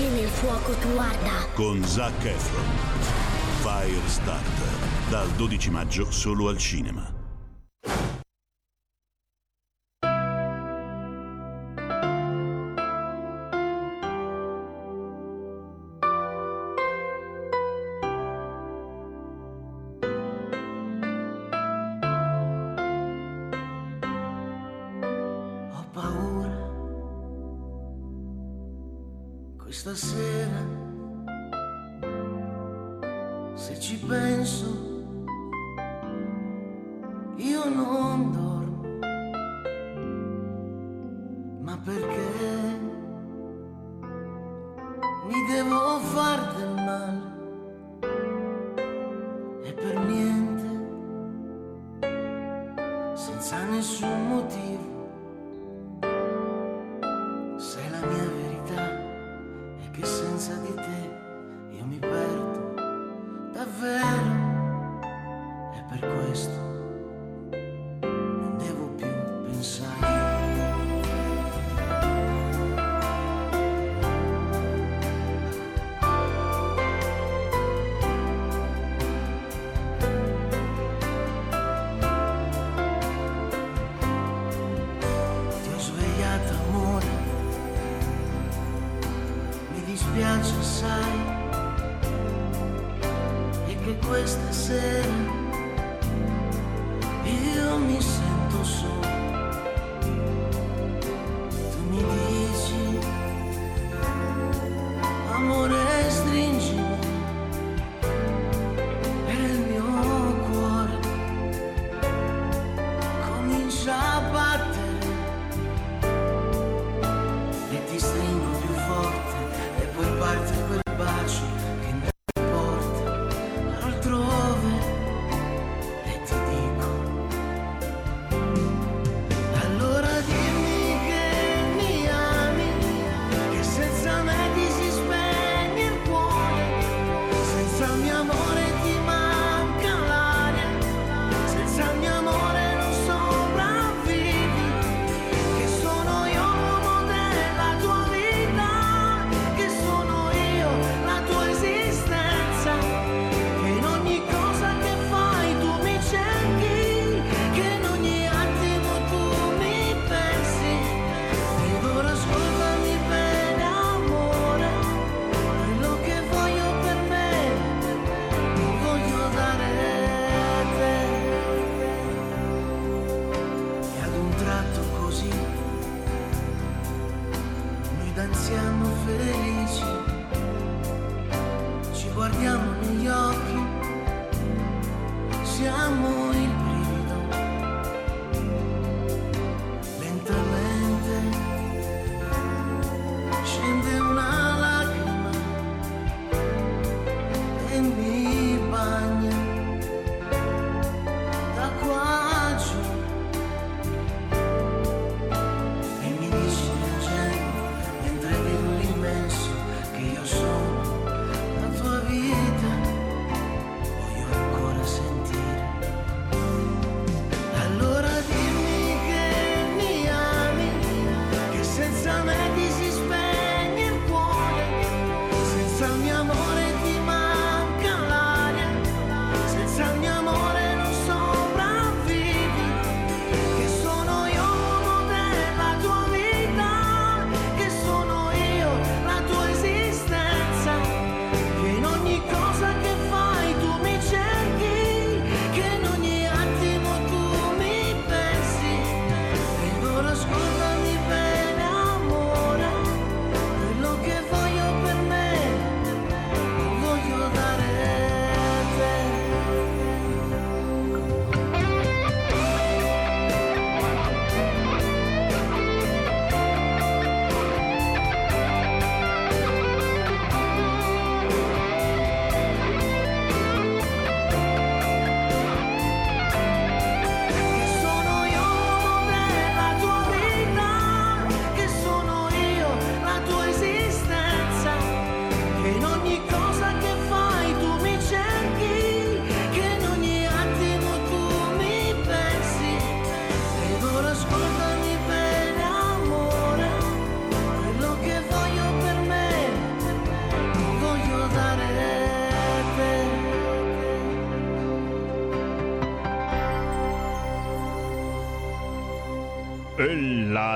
Anche nel fuoco tu arda. Con Zac Efron. Firestarter. Dal 12 maggio solo al cinema. the sea.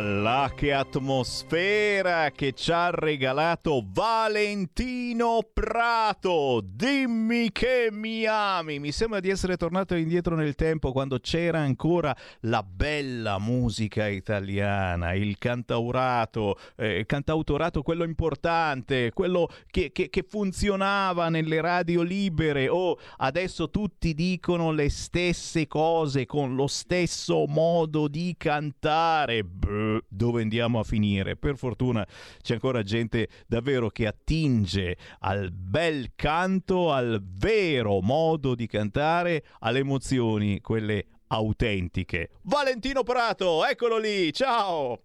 La che atmosfera che ci ha regalato Valentino Prato. Dimmi che mi ami. Mi sembra di essere tornato indietro nel tempo quando c'era ancora la bella musica italiana, il cantaurato, eh, cantautorato quello importante, quello che, che, che funzionava nelle radio libere. Oh, adesso tutti dicono le stesse cose con lo stesso modo di cantare brr, dove andiamo a finire? Per fortuna c'è ancora gente davvero che attinge al bel canto, al vero modo di cantare, alle emozioni, quelle autentiche. Valentino Prato, eccolo lì, ciao!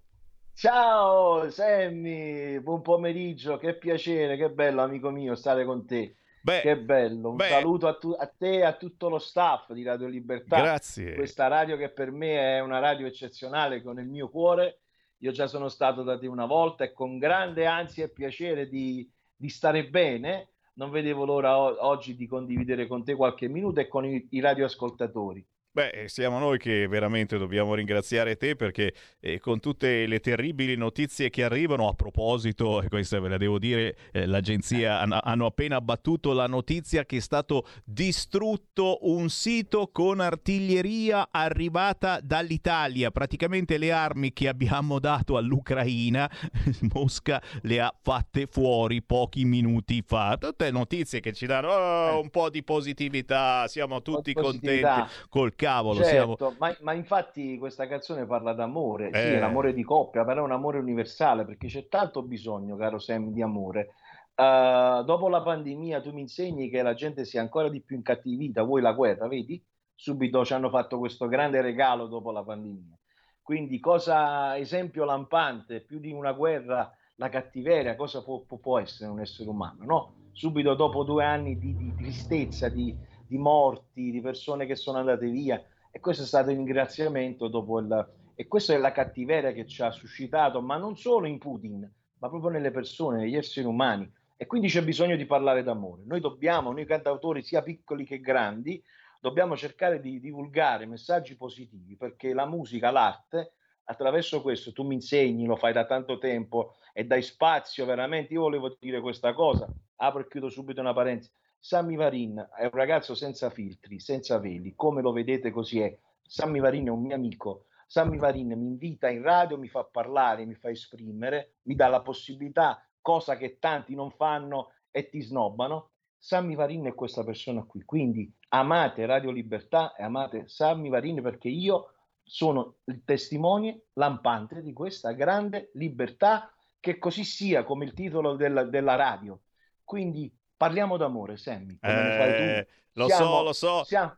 Ciao Sammy, buon pomeriggio, che piacere, che bello amico mio stare con te. Beh, che bello, un beh. saluto a, tu- a te e a tutto lo staff di Radio Libertà. Grazie. Questa radio che per me è una radio eccezionale con il mio cuore. Io già sono stato da te una volta e con grande ansia e piacere di, di stare bene. Non vedevo l'ora oggi di condividere con te qualche minuto e con i, i radioascoltatori. Beh, siamo noi che veramente dobbiamo ringraziare te perché eh, con tutte le terribili notizie che arrivano, a proposito, e questa ve la devo dire, eh, l'agenzia han- hanno appena abbattuto la notizia che è stato distrutto un sito con artiglieria arrivata dall'Italia. Praticamente le armi che abbiamo dato all'Ucraina, [LAUGHS] Mosca le ha fatte fuori pochi minuti fa. Tutte notizie che ci danno oh, un po' di positività, siamo tutti contenti col cavolo. Siamo... Certo, ma, ma infatti questa canzone parla d'amore, sì, Eh. è l'amore di coppia, però è un amore universale perché c'è tanto bisogno, caro Sam, di amore. Eh, dopo la pandemia tu mi insegni che la gente sia ancora di più incattivita, vuoi la guerra, vedi? Subito ci hanno fatto questo grande regalo dopo la pandemia. Quindi cosa, esempio lampante, più di una guerra, la cattiveria, cosa può, può- può essere un essere umano, no? Subito dopo due anni di, di tristezza, di, di morti, di persone che sono andate via, e questo è stato il ringraziamento dopo il... E questa è la cattiveria che ci ha suscitato, ma non solo in Putin, ma proprio nelle persone, negli esseri umani. E quindi c'è bisogno di parlare d'amore. Noi dobbiamo, noi cantautori, sia piccoli che grandi, dobbiamo cercare di divulgare messaggi positivi, perché la musica, l'arte, attraverso questo tu mi insegni, lo fai da tanto tempo e dai spazio veramente. Io volevo dire questa cosa, apro e chiudo subito una parentesi. Sammy Varin è un ragazzo senza filtri, senza veli, come lo vedete così è. Sammy Varin è un mio amico. Sammy Varin mi invita in radio, mi fa parlare, mi fa esprimere, mi dà la possibilità, cosa che tanti non fanno e ti snobbano. Sammy Varin è questa persona qui. Quindi amate Radio Libertà e amate Sammy Varin perché io sono il testimone lampante di questa grande libertà che così sia come il titolo della, della radio. Quindi parliamo d'amore, Sammy. Eh, lo Siamo- so, lo so. siamo-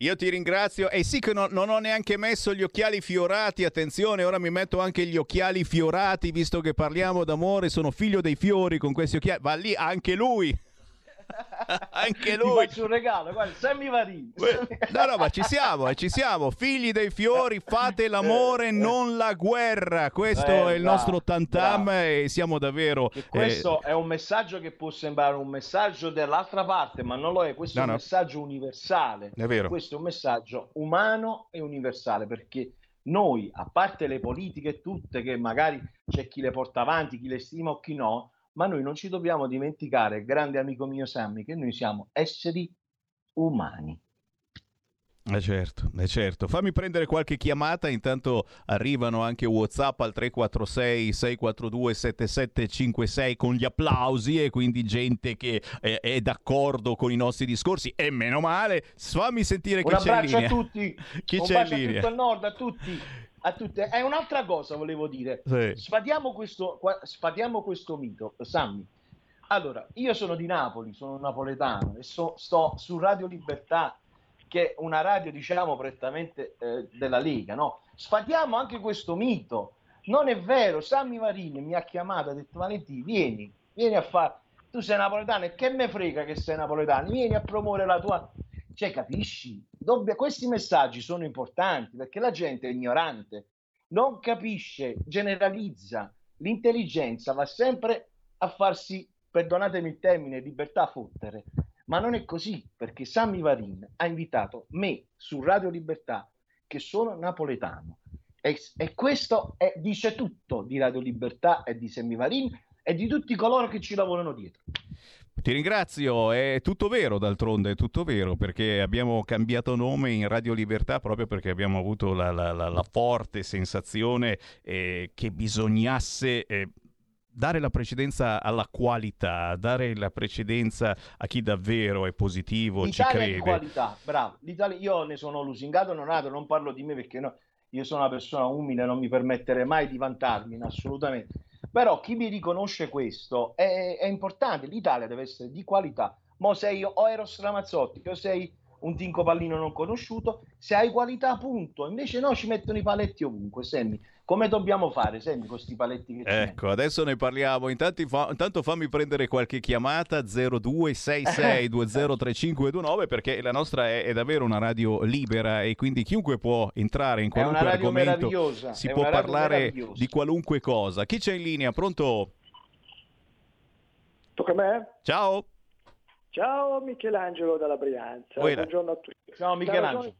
Io ti ringrazio. E sì che no- non ho neanche messo gli occhiali fiorati. Attenzione, ora mi metto anche gli occhiali fiorati, visto che parliamo d'amore. Sono figlio dei fiori con questi occhiali. Va lì anche lui. [LAUGHS] anche Ti lui. faccio un regalo, guarda, Sammy Varin. No, no, ma ci siamo, eh, ci siamo. Figli dei fiori, fate l'amore, non la guerra. Questo Eh, è il bravo, nostro tantam e siamo davvero... eh, Questo è un messaggio che può sembrare un messaggio dell'altra parte, ma non lo è. Questo No, è un no. messaggio universale. È vero. Questo è un messaggio umano e universale perché noi, a parte le politiche tutte, che magari c'è chi le porta avanti, chi le stima o chi no, ma noi non ci dobbiamo dimenticare, grande amico mio Sammy, che noi siamo esseri umani. Eh certo, eh certo. Fammi prendere qualche chiamata, intanto arrivano anche Whatsapp al 346 642 7756 con gli applausi e quindi gente che è, è d'accordo con i nostri discorsi e meno male. Fammi sentire chi Un c'è in abbraccio a linea. tutti, Chi un c'è in linea? tutto il nord, a tutti, a tutte. È un'altra cosa volevo dire. Sì. Sfatiamo questo, sfatiamo questo mito, Sammy. Allora, io sono di Napoli, sono napoletano e so- sto su Radio Libertà, che è una radio, diciamo, prettamente eh, della Lega, no? Sfatiamo anche questo mito. Non è vero, Sammy Marini mi ha chiamato, ha detto Valentino, vieni, vieni a fare... Tu sei napoletano e che me frega che sei napoletano? Vieni a promuovere la tua... Cioè, capisci? Dobbia- Questi messaggi sono importanti perché la gente è ignorante, non capisce, generalizza. L'intelligenza va sempre a farsi, perdonatemi il termine, libertà fottere. Ma non è così, perché Sammy Varin ha invitato me su Radio Libertà, che sono napoletano, E, e questo è- dice tutto di Radio Libertà e di Semivarin e di tutti coloro che ci lavorano dietro. Ti ringrazio, è tutto vero d'altronde, è tutto vero perché abbiamo cambiato nome in Radio Libertà proprio perché abbiamo avuto la, la- la- la forte sensazione eh, che bisognasse eh, dare la precedenza alla qualità, dare la precedenza a chi davvero è positivo, ci L'Italia di crede. qualità, bravo. L'Italia- io ne sono lusingato, non nato, non parlo di me perché no, io sono una persona umile, non mi permetterei mai di vantarmi, assolutamente. Però chi mi riconosce questo è, è importante, l'Italia deve essere di qualità. Mo sei o Eros Ramazzotti o sei un Tinco Pallino non conosciuto, se hai qualità punto, invece no ci mettono i paletti ovunque, Sammy. Come dobbiamo fare, Sammy, con questi paletti che? Ecco, adesso ne parliamo. Intanto, fa- intanto fammi prendere qualche chiamata 0266203529 perché la nostra è, è davvero una radio libera e quindi chiunque può entrare in È una qualunque radio argomento. meravigliosa, Si è può parlare di qualunque cosa. Chi c'è in linea? Pronto? Tocca a me? Ciao. Ciao Michelangelo dalla Brianza, Buona. buongiorno a tutti. Ciao Michelangelo. ragione-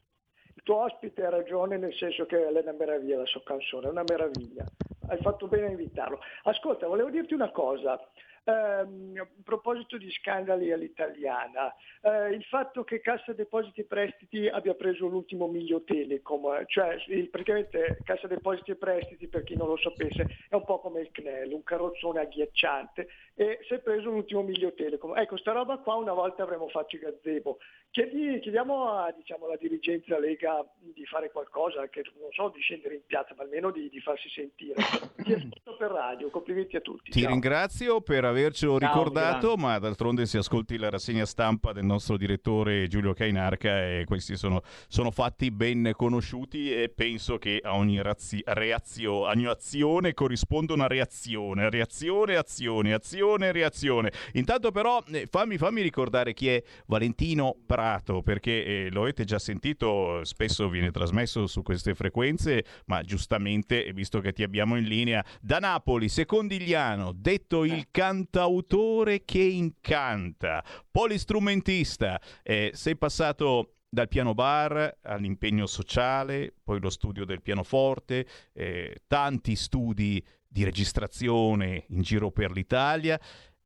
Il tuo ospite ha ragione nel senso che è una meraviglia la sua canzone, è una meraviglia. Hai fatto bene a invitarlo. Ascolta, volevo dirti una cosa. Ehm, a proposito di scandali all'italiana, eh, il fatto che Cassa Depositi e Prestiti abbia preso l'ultimo miglio Telecom, eh, cioè il- praticamente Cassa Depositi e Prestiti, per chi non lo sapesse, è un po' come il CNEL, un carrozzone agghiacciante e si è preso l'ultimo miglio Telecom. Ecco, sta roba qua una volta avremmo fatto il gazebo. Chiedi- chiediamo a, diciamo, alla dirigenza Lega di fare qualcosa, che non so di scendere in piazza, ma almeno di, di farsi sentire. Ti ascolto per radio, complimenti a tutti. Ti Ciao. ringrazio per avercelo Ciao, ricordato, ma d'altronde si ascolti la rassegna stampa del nostro direttore Giulio Cainarca e questi sono, sono fatti ben conosciuti e penso che a ogni, razzi- reazio- a ogni azione corrisponda una reazione, reazione, azione, azione, reazione. Intanto però eh, fammi, fammi ricordare chi è Valentino Prato, perché eh, lo avete già sentito, spesso viene trasmesso su queste frequenze, ma giustamente, e visto che ti abbiamo in linea, da Napoli, secondigliano, detto il cantautore che incanta, polistrumentista, eh, sei passato dal piano bar all'impegno sociale, poi lo studio del pianoforte, eh, tanti studi di registrazione in giro per l'Italia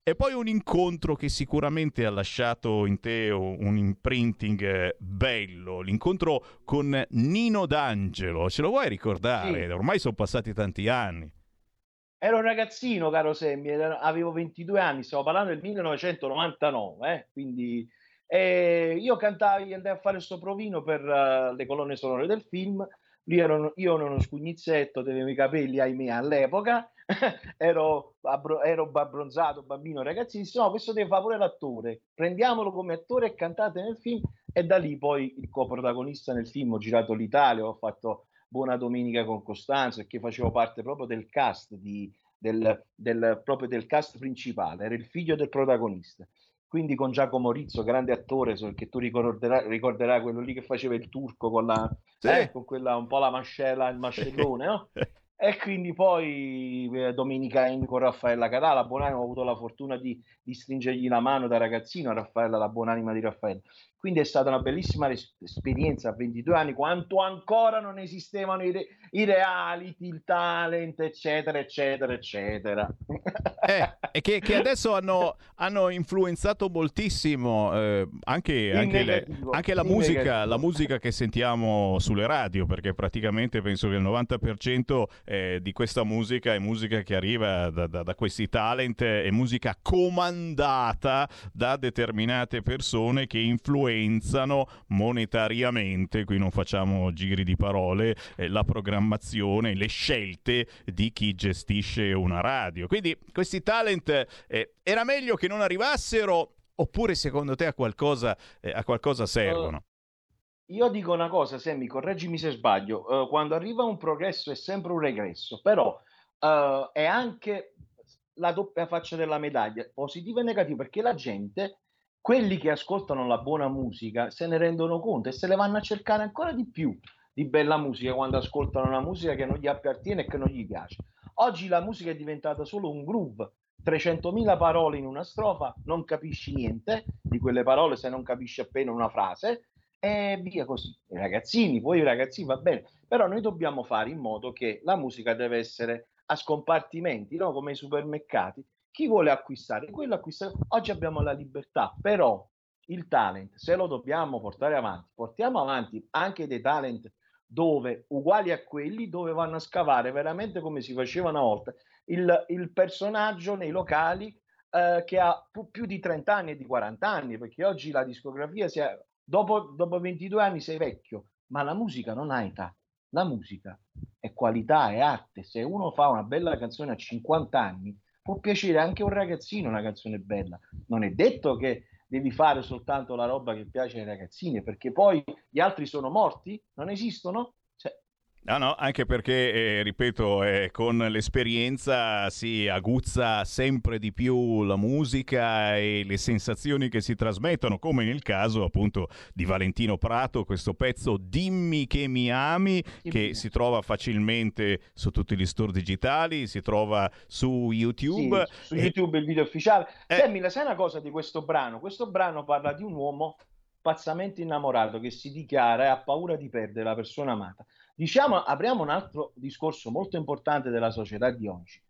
e poi un incontro che sicuramente ha lasciato in te un imprinting eh, bello, l'incontro con Nino D'Angelo, ce lo vuoi ricordare? Sì. Ormai sono passati tanti anni. Ero un ragazzino, caro Semmi, avevo 22 anni, stiamo parlando del 1999, eh, quindi eh, io cantavo, andai a fare sto provino per eh, le colonne sonore del film, Lì ero, io ero uno scugnizzetto, avevo i capelli, ahimè, all'epoca, [LAUGHS] ero, abbro- ero abbronzato, bambino, ragazzissimo, no, questo deve fare pure l'attore, prendiamolo come attore e cantate nel film, e da lì poi il coprotagonista nel film, ho girato l'Italia, ho fatto Buona Domenica con Costanzo, perché facevo parte proprio del cast, di, del, del- proprio del cast principale, era il figlio del protagonista. Quindi con Giacomo Rizzo, grande attore, che tu ricorderai, ricorderai quello lì che faceva il turco con la, Sì. eh, con quella un po' la mascella, il mascellone, no? [LAUGHS] E quindi poi eh, Domenica in con Raffaella Catà, la Buonanima, ho avuto la fortuna di, di stringergli la mano da ragazzino a Raffaella, la buonanima di Raffaella. Quindi è stata una bellissima res- esperienza a 22 anni, quanto ancora non esistevano i, re- i reality, il talent, eccetera, eccetera, eccetera. [LAUGHS] Eh, e che, che adesso hanno, hanno influenzato moltissimo eh, anche, anche le- anche la musica, la musica che sentiamo sulle radio, perché praticamente penso che il 90% eh, di questa musica è musica che arriva da, da- da questi talent, è musica comandata da determinate persone che influenzano monetariamente, qui non facciamo giri di parole, eh, la programmazione, le scelte di chi gestisce una radio. Quindi questi talent eh, era meglio che non arrivassero oppure secondo te a qualcosa, eh, a qualcosa servono? Io dico una cosa, Sammy, correggimi se sbaglio, eh, quando arriva un progresso è sempre un regresso, però eh, è anche la doppia faccia della medaglia, positivo e negativo, perché la gente, quelli che ascoltano la buona musica, se ne rendono conto e se le vanno a cercare ancora di più di bella musica quando ascoltano una musica che non gli appartiene e che non gli piace. Oggi la musica è diventata solo un groove, 300.000 parole in una strofa, non capisci niente di quelle parole se non capisci appena una frase e via così. I ragazzini, poi i ragazzini va bene, però noi dobbiamo fare in modo che la musica deve essere a scompartimenti, no? come i supermercati. Chi vuole acquistare, quello acquista. Oggi abbiamo la libertà, però il talent, se lo dobbiamo portare avanti, portiamo avanti anche dei talent dove uguali a quelli dove vanno a scavare veramente come si faceva una volta il, il personaggio nei locali eh, che ha più, di 30 anni e di 40 anni perché oggi la discografia si è, dopo, dopo 22 anni sei vecchio ma la musica non ha età. La musica è qualità, è arte. Se uno fa una bella canzone a 50 anni può piacere anche un ragazzino una canzone bella. Non è detto che devi fare soltanto la roba che piace ai ragazzini, perché poi gli altri sono morti, non esistono, No, no, anche perché, eh, ripeto, eh, con l'esperienza si aguzza sempre di più la musica e le sensazioni che si trasmettono, come nel caso appunto di Valentino Prato, questo pezzo Dimmi che mi ami, che si trova facilmente su tutti gli store digitali, si trova su YouTube. Sì, su YouTube il video ufficiale. Eh. Sammy, la sai una cosa di questo brano? Questo brano parla di un uomo pazzamente innamorato che si dichiara e ha paura di perdere la persona amata. Diciamo, apriamo un altro discorso molto importante della società di oggi.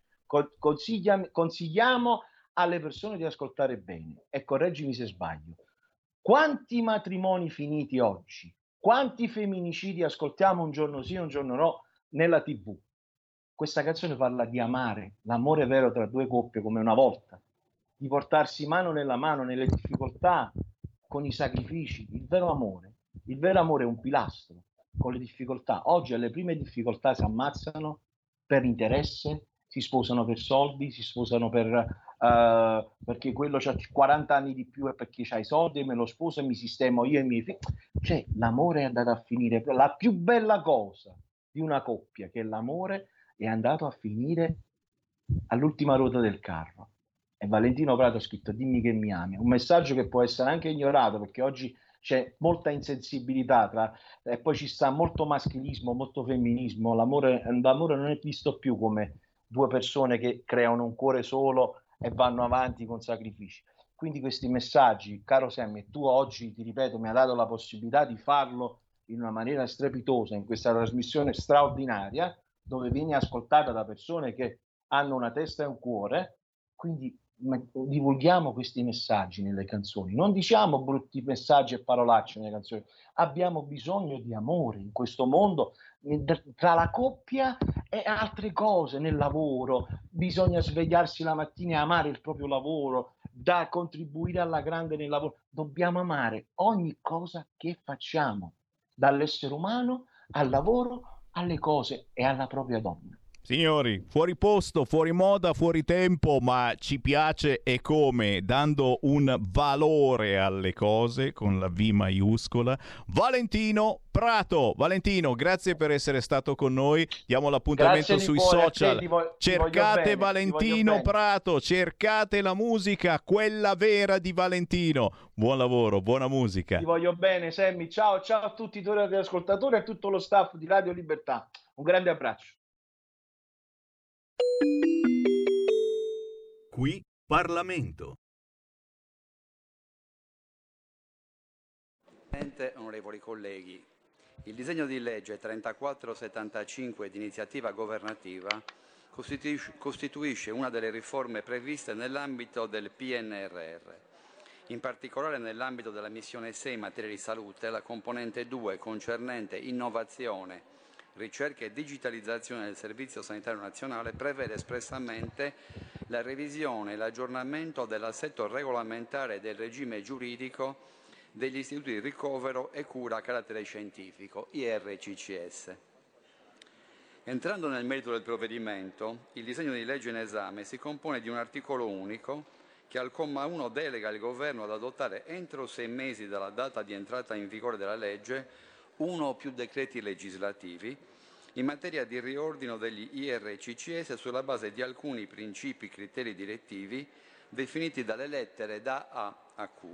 Consigliamo, alle persone di ascoltare bene e correggimi se sbaglio. Quanti matrimoni finiti oggi? Quanti femminicidi ascoltiamo un giorno sì, un giorno no nella TV? Questa canzone parla di amare, l'amore vero tra due coppie come una volta, di portarsi mano nella mano nelle difficoltà, con i sacrifici. Il vero amore, il vero amore è un pilastro con le difficoltà. Oggi alle prime difficoltà si ammazzano per interesse, si sposano per soldi, si sposano per, uh, perché quello ha 40 anni di più e perché ha i soldi me lo sposo e mi sistemo io e i miei figli. Cioè l'amore è andato a finire, la più bella cosa di una coppia che l'amore è andato a finire all'ultima ruota del carro. E Valentino Prato ha scritto dimmi che mi ami, un messaggio che può essere anche ignorato perché oggi c'è molta insensibilità tra, e poi ci sta molto maschilismo, molto femminismo, l'amore, l'amore non è visto più come due persone che creano un cuore solo e vanno avanti con sacrifici. Quindi questi messaggi, caro Sam, tu oggi, ti ripeto, mi hai dato la possibilità di farlo in una maniera strepitosa in questa trasmissione straordinaria dove vieni ascoltata da persone che hanno una testa e un cuore, quindi divulghiamo questi messaggi nelle canzoni, non diciamo brutti messaggi e parolacce nelle canzoni, abbiamo bisogno di amore in questo mondo, tra la coppia e altre cose nel lavoro, bisogna svegliarsi la mattina e amare il proprio lavoro, da contribuire alla grande nel lavoro, dobbiamo amare ogni cosa che facciamo, dall'essere umano al lavoro, alle cose e alla propria donna. Signori, fuori posto, fuori moda, fuori tempo, ma ci piace e come? Dando un valore alle cose con la V maiuscola. Valentino Prato. Valentino, grazie per essere stato con noi. Diamo l'appuntamento grazie, sui Nicola, social. Vo- cercate bene, Valentino Prato, cercate la musica, quella vera di Valentino. Buon lavoro, buona musica. Ti voglio bene, Sammy. Ciao, ciao a tutti i tuoi ascoltatori e a tutto lo staff di Radio Libertà. Un grande abbraccio. Qui Parlamento. Presidente, onorevoli colleghi, il disegno di legge 3475 di iniziativa governativa costituisce, una delle riforme previste nell'ambito del PNRR. In particolare nell'ambito della missione 6 in materia di salute, la componente 2 concernente innovazione ricerca e digitalizzazione del Servizio Sanitario Nazionale prevede espressamente la revisione e l'aggiornamento dell'assetto regolamentare del regime giuridico degli istituti di ricovero e cura a carattere scientifico, IRCCS. Entrando nel merito del provvedimento, il disegno di legge in esame si compone di un articolo unico che al comma 1 delega il Governo ad adottare entro sei mesi dalla data di entrata in vigore della legge uno o più decreti legislativi in materia di riordino degli IRCCS sulla base di alcuni principi criteri direttivi definiti dalle lettere da A a Q.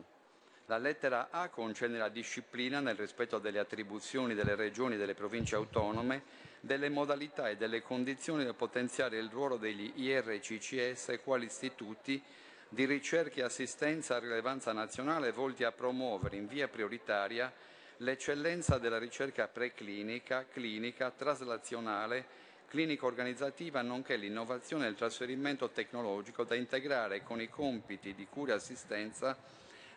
La lettera A concerne la disciplina nel rispetto delle attribuzioni delle regioni e delle province autonome, delle modalità e delle condizioni da potenziare il ruolo degli IRCCS quali istituti di ricerca e assistenza a rilevanza nazionale volti a promuovere in via prioritaria l'eccellenza della ricerca preclinica, clinica, traslazionale, clinico-organizzativa, nonché l'innovazione e il trasferimento tecnologico da integrare con i compiti di cura e assistenza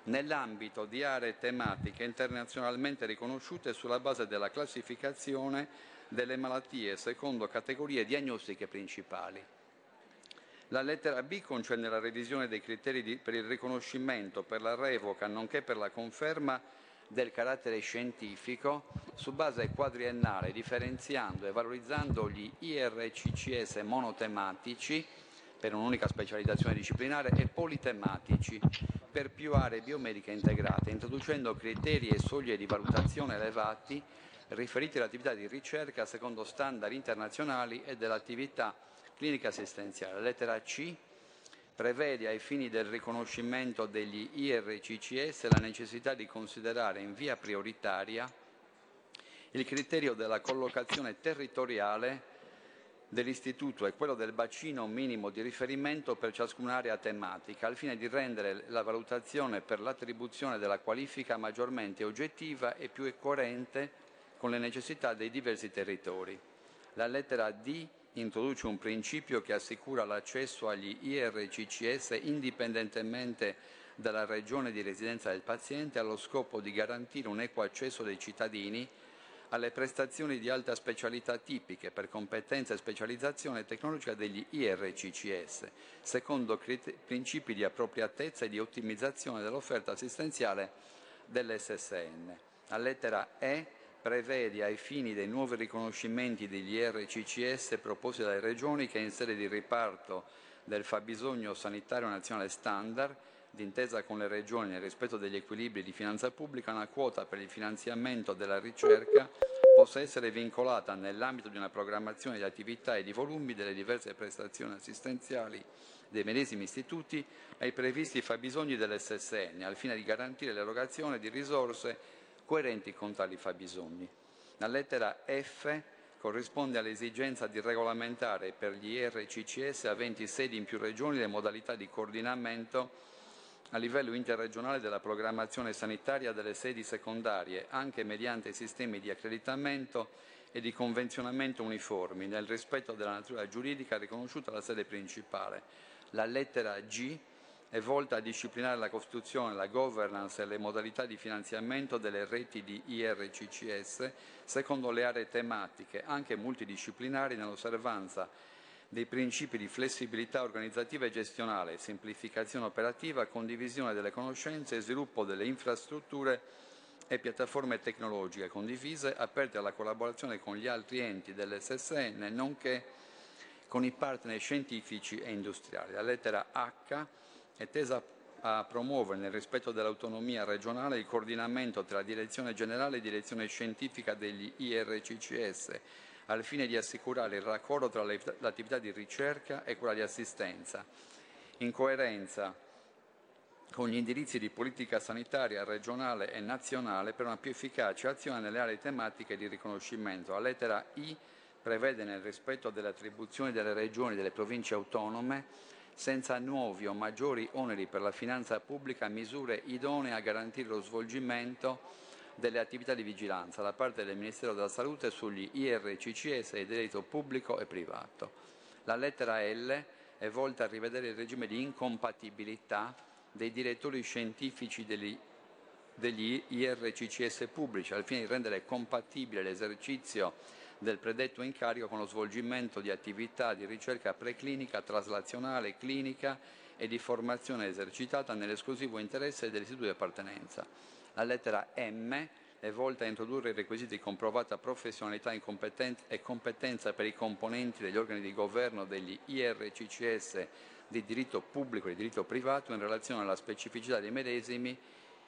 nell'ambito di aree tematiche internazionalmente riconosciute sulla base della classificazione delle malattie secondo categorie diagnostiche principali. La lettera B concerne la revisione dei criteri di, per il riconoscimento, per la revoca, nonché per la conferma del carattere scientifico su base quadriennale, differenziando e valorizzando gli IRCCS monotematici per un'unica specializzazione disciplinare e politematici per più aree biomediche integrate, introducendo criteri e soglie di valutazione elevati riferiti all'attività di ricerca secondo standard internazionali e dell'attività clinica assistenziale. Lettera C prevede ai fini del riconoscimento degli IRCCS la necessità di considerare in via prioritaria il criterio della collocazione territoriale dell'istituto e quello del bacino minimo di riferimento per ciascuna area tematica, al fine di rendere la valutazione per l'attribuzione della qualifica maggiormente oggettiva e più coerente con le necessità dei diversi territori. La lettera D introduce un principio che assicura l'accesso agli IRCCS indipendentemente dalla regione di residenza del paziente allo scopo di garantire un equo accesso dei cittadini alle prestazioni di alta specialità tipiche per competenza e specializzazione tecnologica degli IRCCS, secondo principi di appropriatezza e di ottimizzazione dell'offerta assistenziale dell'SSN. La lettera E prevede ai fini dei nuovi riconoscimenti degli IRCCS proposti dalle regioni che in sede di riparto del fabbisogno sanitario nazionale standard d'intesa con le regioni nel rispetto degli equilibri di finanza pubblica, una quota per il finanziamento della ricerca possa essere vincolata nell'ambito di una programmazione di attività e di volumi delle diverse prestazioni assistenziali dei medesimi istituti ai previsti fabbisogni dell'SSN, al fine di garantire l'erogazione di risorse coerenti con tali fabbisogni. La lettera F corrisponde all'esigenza di regolamentare per gli IRCCS aventi sedi in più regioni le modalità di coordinamento a livello interregionale della programmazione sanitaria delle sedi secondarie, anche mediante sistemi di accreditamento e di convenzionamento uniformi, nel rispetto della natura giuridica riconosciuta alla sede principale. La lettera G è volta a disciplinare la costituzione, la governance e le modalità di finanziamento delle reti di IRCCS secondo le aree tematiche, anche multidisciplinari, nell'osservanza dei principi di flessibilità organizzativa e gestionale, semplificazione operativa, condivisione delle conoscenze e sviluppo delle infrastrutture e piattaforme tecnologiche condivise aperte alla collaborazione con gli altri enti dell'SSN, nonché con i partner scientifici e industriali. La lettera H è tesa a promuovere, nel rispetto dell'autonomia regionale, il coordinamento tra Direzione Generale e Direzione Scientifica degli IRCCS, al fine di assicurare il raccordo tra l'attività di ricerca e quella di assistenza, in coerenza con gli indirizzi di politica sanitaria regionale e nazionale per una più efficace azione nelle aree tematiche di riconoscimento. La lettera I prevede, nel rispetto delle attribuzioni delle regioni e delle province autonome, senza nuovi o maggiori oneri per la finanza pubblica, misure idonee a garantire lo svolgimento delle attività di vigilanza da parte del Ministero della Salute sugli IRCCS di diritto pubblico e privato. La lettera L è volta a rivedere il regime di incompatibilità dei direttori scientifici degli, degli IRCCS pubblici al fine di rendere compatibile l'esercizio del predetto incarico con lo svolgimento di attività di ricerca preclinica, traslazionale, clinica e di formazione esercitata nell'esclusivo interesse dell'istituto di appartenenza. La lettera M è volta a introdurre i requisiti di comprovata professionalità e competenza per i componenti degli organi di governo degli IRCCS di diritto pubblico e di diritto privato in relazione alla specificità dei medesimi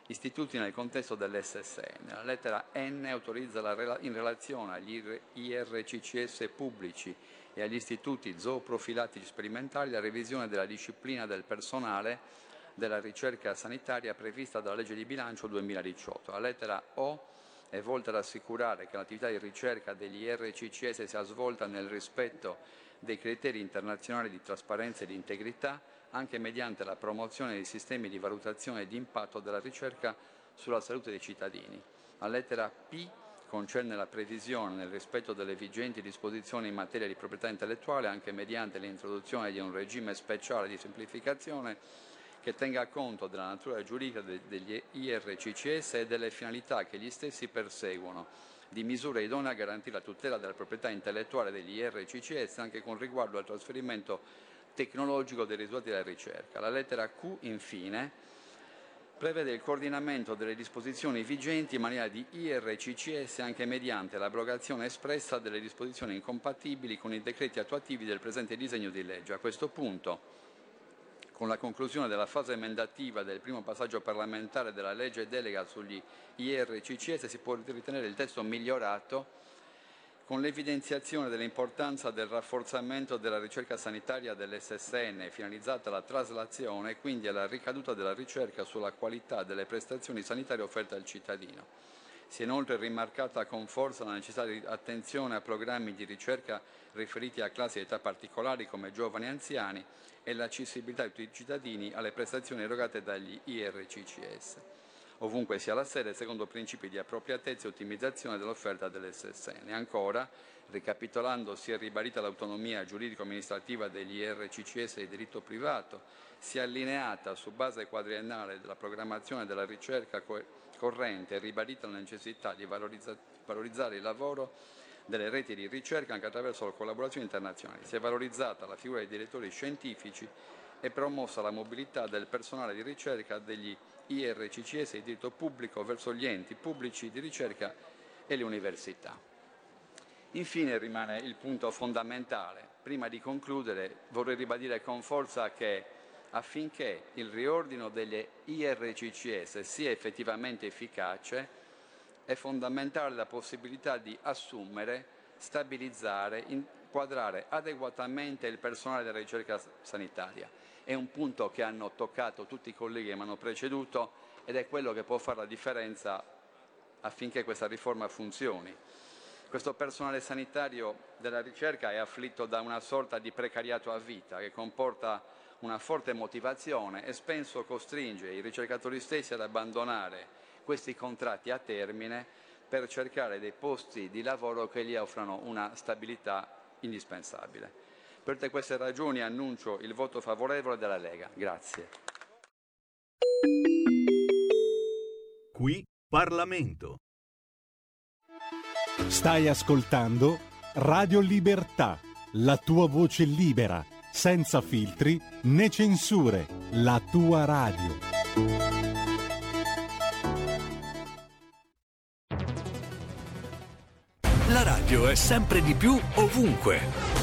istituti nel contesto dell'SSN. La lettera N autorizza la, in relazione agli IRCCS pubblici e agli istituti zooprofilattici sperimentali la revisione della disciplina del personale della ricerca sanitaria prevista dalla legge di bilancio 2018. La lettera O è volta ad assicurare che l'attività di ricerca degli RCCS sia svolta nel rispetto dei criteri internazionali di trasparenza e di integrità, anche mediante la promozione dei sistemi di valutazione di impatto della ricerca sulla salute dei cittadini. La lettera P concerne la previsione, nel rispetto delle vigenti disposizioni in materia di proprietà intellettuale, anche mediante l'introduzione di un regime speciale di semplificazione che tenga conto della natura giuridica degli IRCCS e delle finalità che gli stessi perseguono, di misure idonee a garantire la tutela della proprietà intellettuale degli IRCCS anche con riguardo al trasferimento tecnologico dei risultati della ricerca. La lettera Q, infine, prevede il coordinamento delle disposizioni vigenti in maniera di IRCCS anche mediante l'abrogazione espressa delle disposizioni incompatibili con i decreti attuativi del presente disegno di legge. A questo punto, con la conclusione della fase emendativa del primo passaggio parlamentare della legge delega sugli IRCCS, si può ritenere il testo migliorato con l'evidenziazione dell'importanza del rafforzamento della ricerca sanitaria dell'SSN finalizzata alla traslazione e quindi alla ricaduta della ricerca sulla qualità delle prestazioni sanitarie offerte al cittadino. Si è inoltre rimarcata con forza la necessità di attenzione a programmi di ricerca riferiti a classi di età particolari come giovani e anziani e l'accessibilità di tutti i cittadini alle prestazioni erogate dagli IRCCS ovunque sia la sede, secondo principi di appropriatezza e ottimizzazione dell'offerta dell'SSN. Ancora, ricapitolando, si è ribadita l'autonomia giuridico-amministrativa degli RCCS di diritto privato, si è allineata su base quadriennale della programmazione della ricerca co- corrente e ribadita la necessità di valorizza- valorizzare il lavoro delle reti di ricerca anche attraverso le collaborazioni internazionali. Si è valorizzata la figura dei direttori scientifici e promossa la mobilità del personale di ricerca degli IRCCS di diritto pubblico verso gli enti pubblici di ricerca e le università. Infine rimane il punto fondamentale. Prima di concludere vorrei ribadire con forza che affinché il riordino degli IRCCS sia effettivamente efficace è fondamentale la possibilità di assumere, stabilizzare, inquadrare adeguatamente il personale della ricerca sanitaria è un punto che hanno toccato tutti i colleghi che mi hanno preceduto ed è quello che può fare la differenza affinché questa riforma funzioni. Questo personale sanitario della ricerca è afflitto da una sorta di precariato a vita che comporta una forte motivazione e spesso costringe i ricercatori stessi ad abbandonare questi contratti a termine per cercare dei posti di lavoro che gli offrano una stabilità indispensabile. Per tutte queste ragioni annuncio il voto favorevole della Lega. Grazie. Qui Parlamento. Stai ascoltando Radio Libertà, la tua voce libera, senza filtri né censure, la tua radio. La radio è sempre di più ovunque.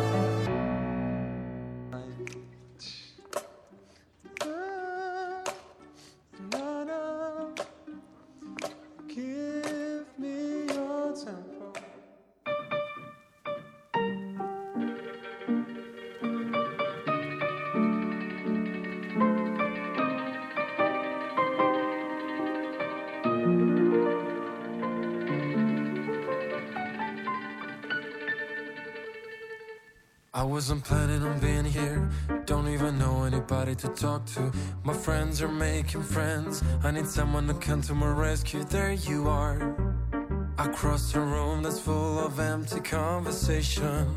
To talk to. My friends are making friends. I need someone to come to my rescue. There you are. I crossed a room that's full of empty conversation.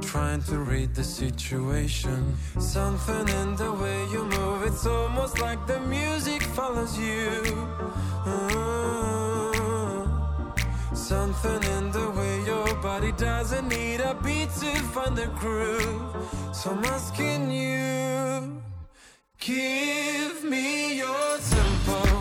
Trying to read the situation. Something in the way you move, it's almost like the music follows you. Uh, Something in the way your body doesn't need a beat to find the groove. So I'm asking you, give me your tempo.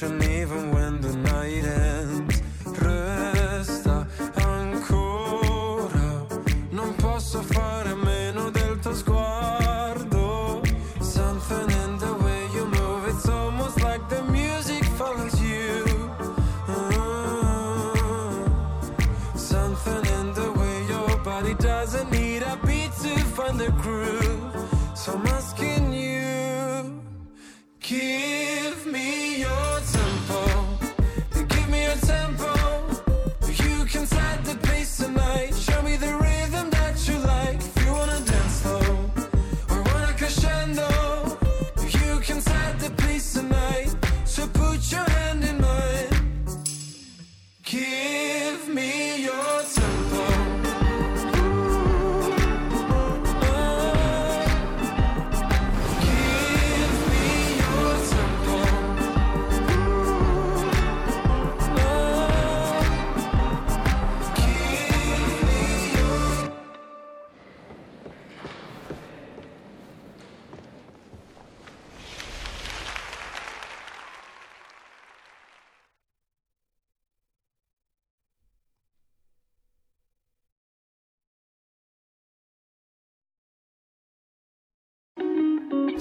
Russian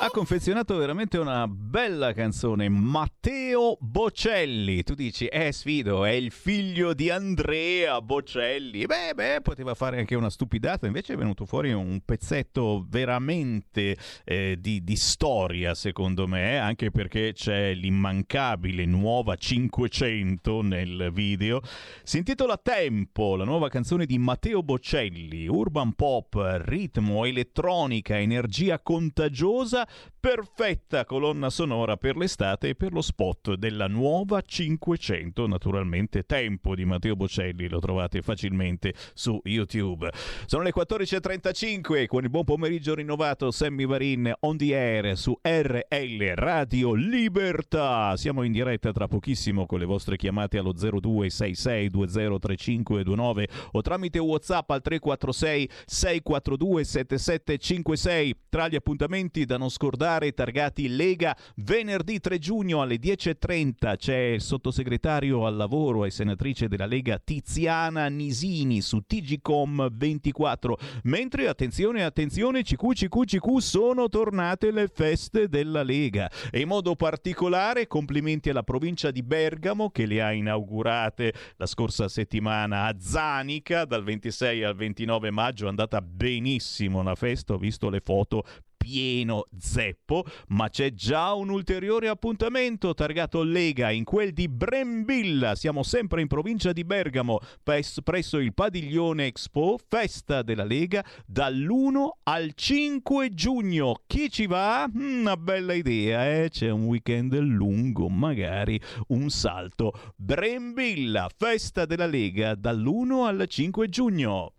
Ha confezionato veramente una bella canzone, Matteo Bocelli. Tu dici, eh sfido, è il figlio di Andrea Bocelli. Beh, beh, poteva fare anche una stupidata, invece è venuto fuori un pezzetto veramente eh, di, di storia, secondo me, anche perché c'è l'immancabile nuova 500 nel video. Si intitola Tempo, la nuova canzone di Matteo Bocelli, urban pop, ritmo, elettronica, energia contagiosa perfetta colonna sonora per l'estate e per lo spot della nuova 500, naturalmente tempo di Matteo Bocelli, lo trovate facilmente su YouTube. Sono le 14.35 con il buon pomeriggio rinnovato Sammy Varin on the air su RL Radio Libertà. Siamo in diretta tra pochissimo con le vostre chiamate allo 0266203529 o tramite WhatsApp al 346 642 7756 tra gli appuntamenti da non scordare targati Lega. Venerdì 3 giugno alle 10.30 c'è il sottosegretario al lavoro e senatrice della Lega Tiziana Nisini su TGCom 24 mentre attenzione attenzione CQ CQ CQ sono tornate le feste della Lega. E in modo particolare complimenti alla provincia di Bergamo che le ha inaugurate. La scorsa settimana a Zanica dal 26 al 29 maggio è andata benissimo una festa. Ho visto le foto pieno zeppo, ma c'è già un ulteriore appuntamento targato Lega in quel di Brembilla. Siamo sempre in provincia di Bergamo, pes- presso il Padiglione Expo, festa della Lega dall'1 al 5 giugno. Chi ci va? Mm, Una bella idea, eh? C'è un weekend lungo, magari un salto. Brembilla, festa della Lega dall'1 al 5 giugno.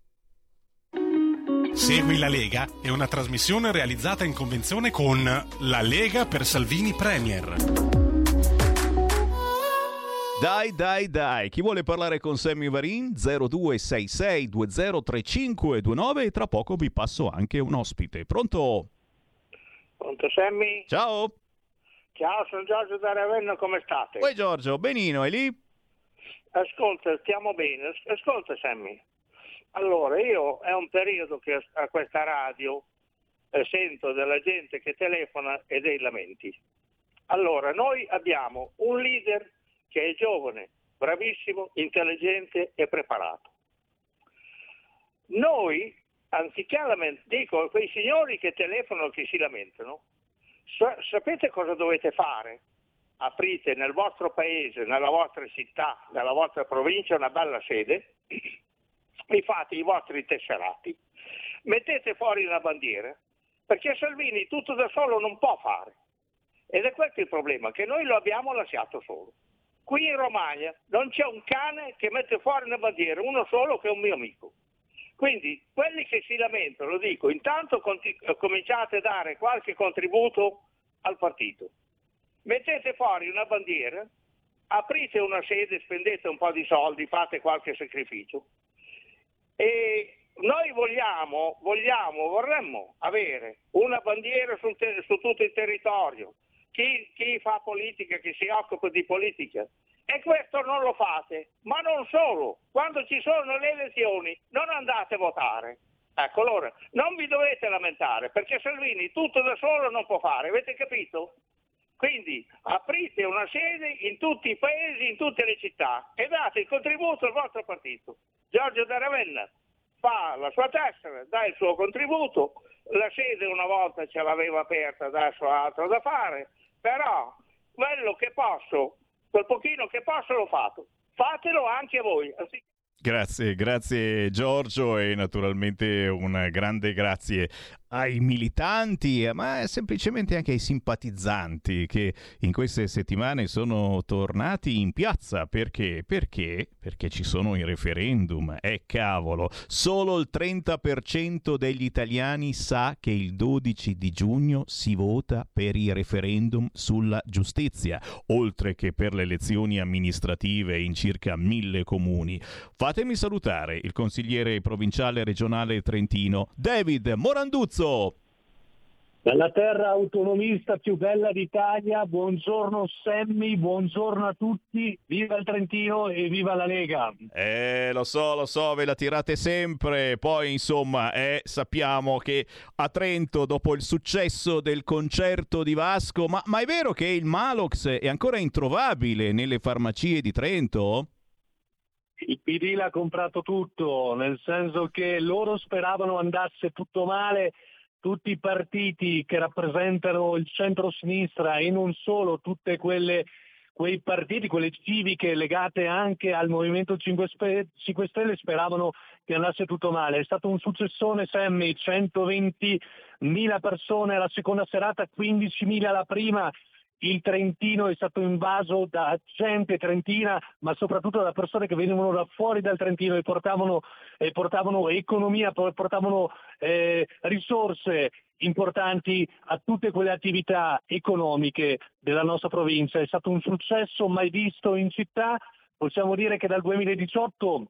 Segui la Lega è una trasmissione realizzata in convenzione con La Lega per Salvini Premier. Dai, dai, dai, chi vuole parlare con Sammy Varin? 0266 203529 e tra poco vi passo anche un ospite. Pronto? Pronto Sammy? Ciao. Ciao, sono Giorgio da Ravenna, come state? Poi Giorgio, benino, è lì? Ascolta, stiamo bene. As- Ascolta Sammy, allora io è un periodo che a questa radio eh, sento della gente che telefona e dei lamenti. Allora, noi abbiamo un leader che è giovane, bravissimo, intelligente e preparato. Noi, anziché lamentare, dico a quei signori che telefonano che si lamentano, sa- sapete cosa dovete fare? Aprite nel vostro paese, nella vostra città, nella vostra provincia una bella sede e fate i vostri tesserati, mettete fuori una bandiera, perché Salvini tutto da solo non può fare. Ed è questo il problema, che noi lo abbiamo lasciato solo. Qui in Romagna non c'è un cane che mette fuori una bandiera, uno solo che è un mio amico. Quindi quelli che si lamentano, lo dico, intanto conti- cominciate a dare qualche contributo al partito. Mettete fuori una bandiera, aprite una sede, spendete un po' di soldi, fate qualche sacrificio. E noi vogliamo, vogliamo, vorremmo avere una bandiera sul te- su tutto il territorio. Chi, chi fa politica, chi si occupa di politica. E questo non lo fate. Ma non solo, quando ci sono le elezioni non andate a votare. Ecco, allora, non vi dovete lamentare, perché Salvini tutto da solo non può fare, avete capito? Quindi aprite una sede in tutti i paesi, in tutte le città e date il contributo al vostro partito. Giorgio da Ravenna fa la sua tessera, dà il suo contributo, la sede una volta ce l'aveva aperta, adesso ha altro da fare, però quello che posso, quel pochino che posso l'ho fatto. Fatelo anche voi. Grazie, grazie Giorgio e naturalmente un grande grazie ai militanti, ma semplicemente anche ai simpatizzanti che in queste settimane sono tornati in piazza. Perché? Perché? Perché ci sono i referendum. E cavolo, solo il 30% degli italiani sa che il 12 di giugno si vota per i referendum sulla giustizia, oltre che per le elezioni amministrative in circa mille comuni. Fatemi salutare il consigliere provinciale regionale trentino, David Moranduzzo. Lorenzo. Dalla terra autonomista più bella d'Italia, buongiorno Semmi, buongiorno a tutti, viva il Trentino e viva la Lega. Eh, lo so, lo so, ve la tirate sempre, poi insomma eh, sappiamo che a Trento dopo il successo del concerto di Vasco, ma, ma è vero che il Malox è ancora introvabile nelle farmacie di Trento? il PD l'ha comprato tutto, nel senso che loro speravano andasse tutto male tutti i partiti che rappresentano il centro-sinistra e non solo, tutte quelle quei partiti, quelle civiche legate anche al Movimento 5 Stelle speravano che andasse tutto male. È stato un successone Sammy, 120.000 persone alla seconda serata, 15.000 la prima, il Trentino è stato invaso da gente trentina, ma soprattutto da persone che venivano da fuori dal Trentino e portavano, e portavano economia, portavano eh, risorse importanti a tutte quelle attività economiche della nostra provincia. È stato un successo mai visto in città. Possiamo dire che dal 2018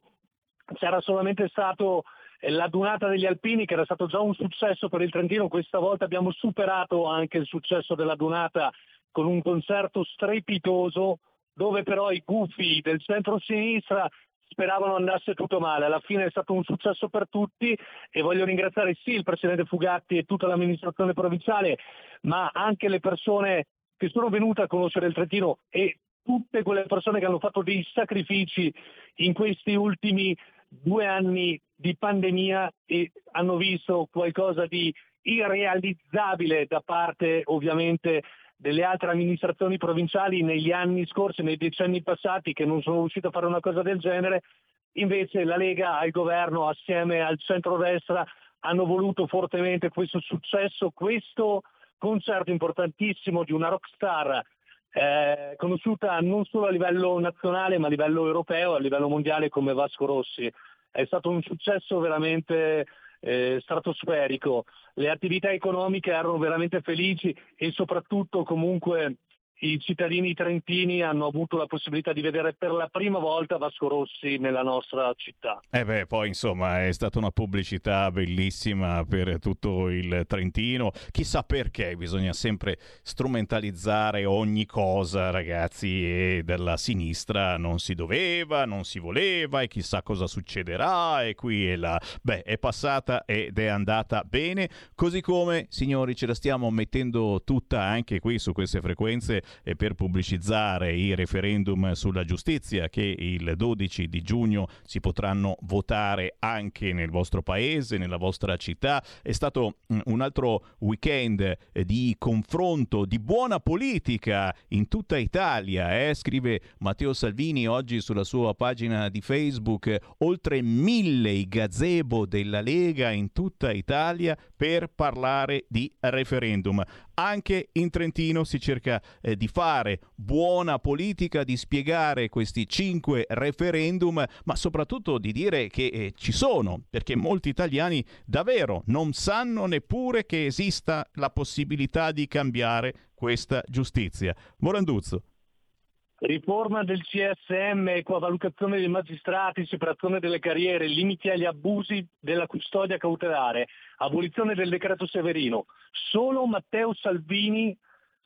c'era solamente stato eh, la Dunata degli Alpini che era stato già un successo per il Trentino, questa volta abbiamo superato anche il successo della Dunata con un concerto strepitoso dove però i gufi del centro-sinistra speravano andasse tutto male. Alla fine è stato un successo per tutti e voglio ringraziare sì il Presidente Fugatti e tutta l'amministrazione provinciale, ma anche le persone che sono venute a conoscere il Trentino e tutte quelle persone che hanno fatto dei sacrifici in questi ultimi due anni di pandemia e hanno visto qualcosa di irrealizzabile da parte ovviamente delle altre amministrazioni provinciali negli anni scorsi, nei decenni passati, che non sono riuscite a fare una cosa del genere, invece la Lega al governo assieme al centro-destra hanno voluto fortemente questo successo, questo concerto importantissimo di una rockstar eh, conosciuta non solo a livello nazionale ma a livello europeo, a livello mondiale come Vasco Rossi. È stato un successo veramente eh, stratosferico. Le attività economiche erano veramente felici e soprattutto comunque i cittadini trentini hanno avuto la possibilità di vedere per la prima volta Vasco Rossi nella nostra città. Eh beh, poi insomma è stata una pubblicità bellissima per tutto il Trentino. Chissà perché bisogna sempre strumentalizzare ogni cosa, ragazzi, e dalla sinistra non si doveva, non si voleva e chissà cosa succederà e qui e là. Beh, è passata ed è andata bene, così come, signori, ce la stiamo mettendo tutta anche qui su queste frequenze per pubblicizzare i referendum sulla giustizia che il 12 di giugno si potranno votare anche nel vostro paese, nella vostra città. È stato mm, un altro weekend eh, di confronto, di buona politica in tutta Italia, eh? scrive Matteo Salvini oggi sulla sua pagina di Facebook, oltre mille i gazebo della Lega in tutta Italia per parlare di referendum. Anche in Trentino si cerca eh, di fare buona politica, di spiegare questi cinque referendum, ma soprattutto di dire che eh, ci sono, perché molti italiani davvero non sanno neppure che esista la possibilità di cambiare questa giustizia. Moranduzzo. Riforma del CSM, equavalutazione dei magistrati, separazione delle carriere, limiti agli abusi della custodia cautelare, abolizione del decreto Severino. Solo Matteo Salvini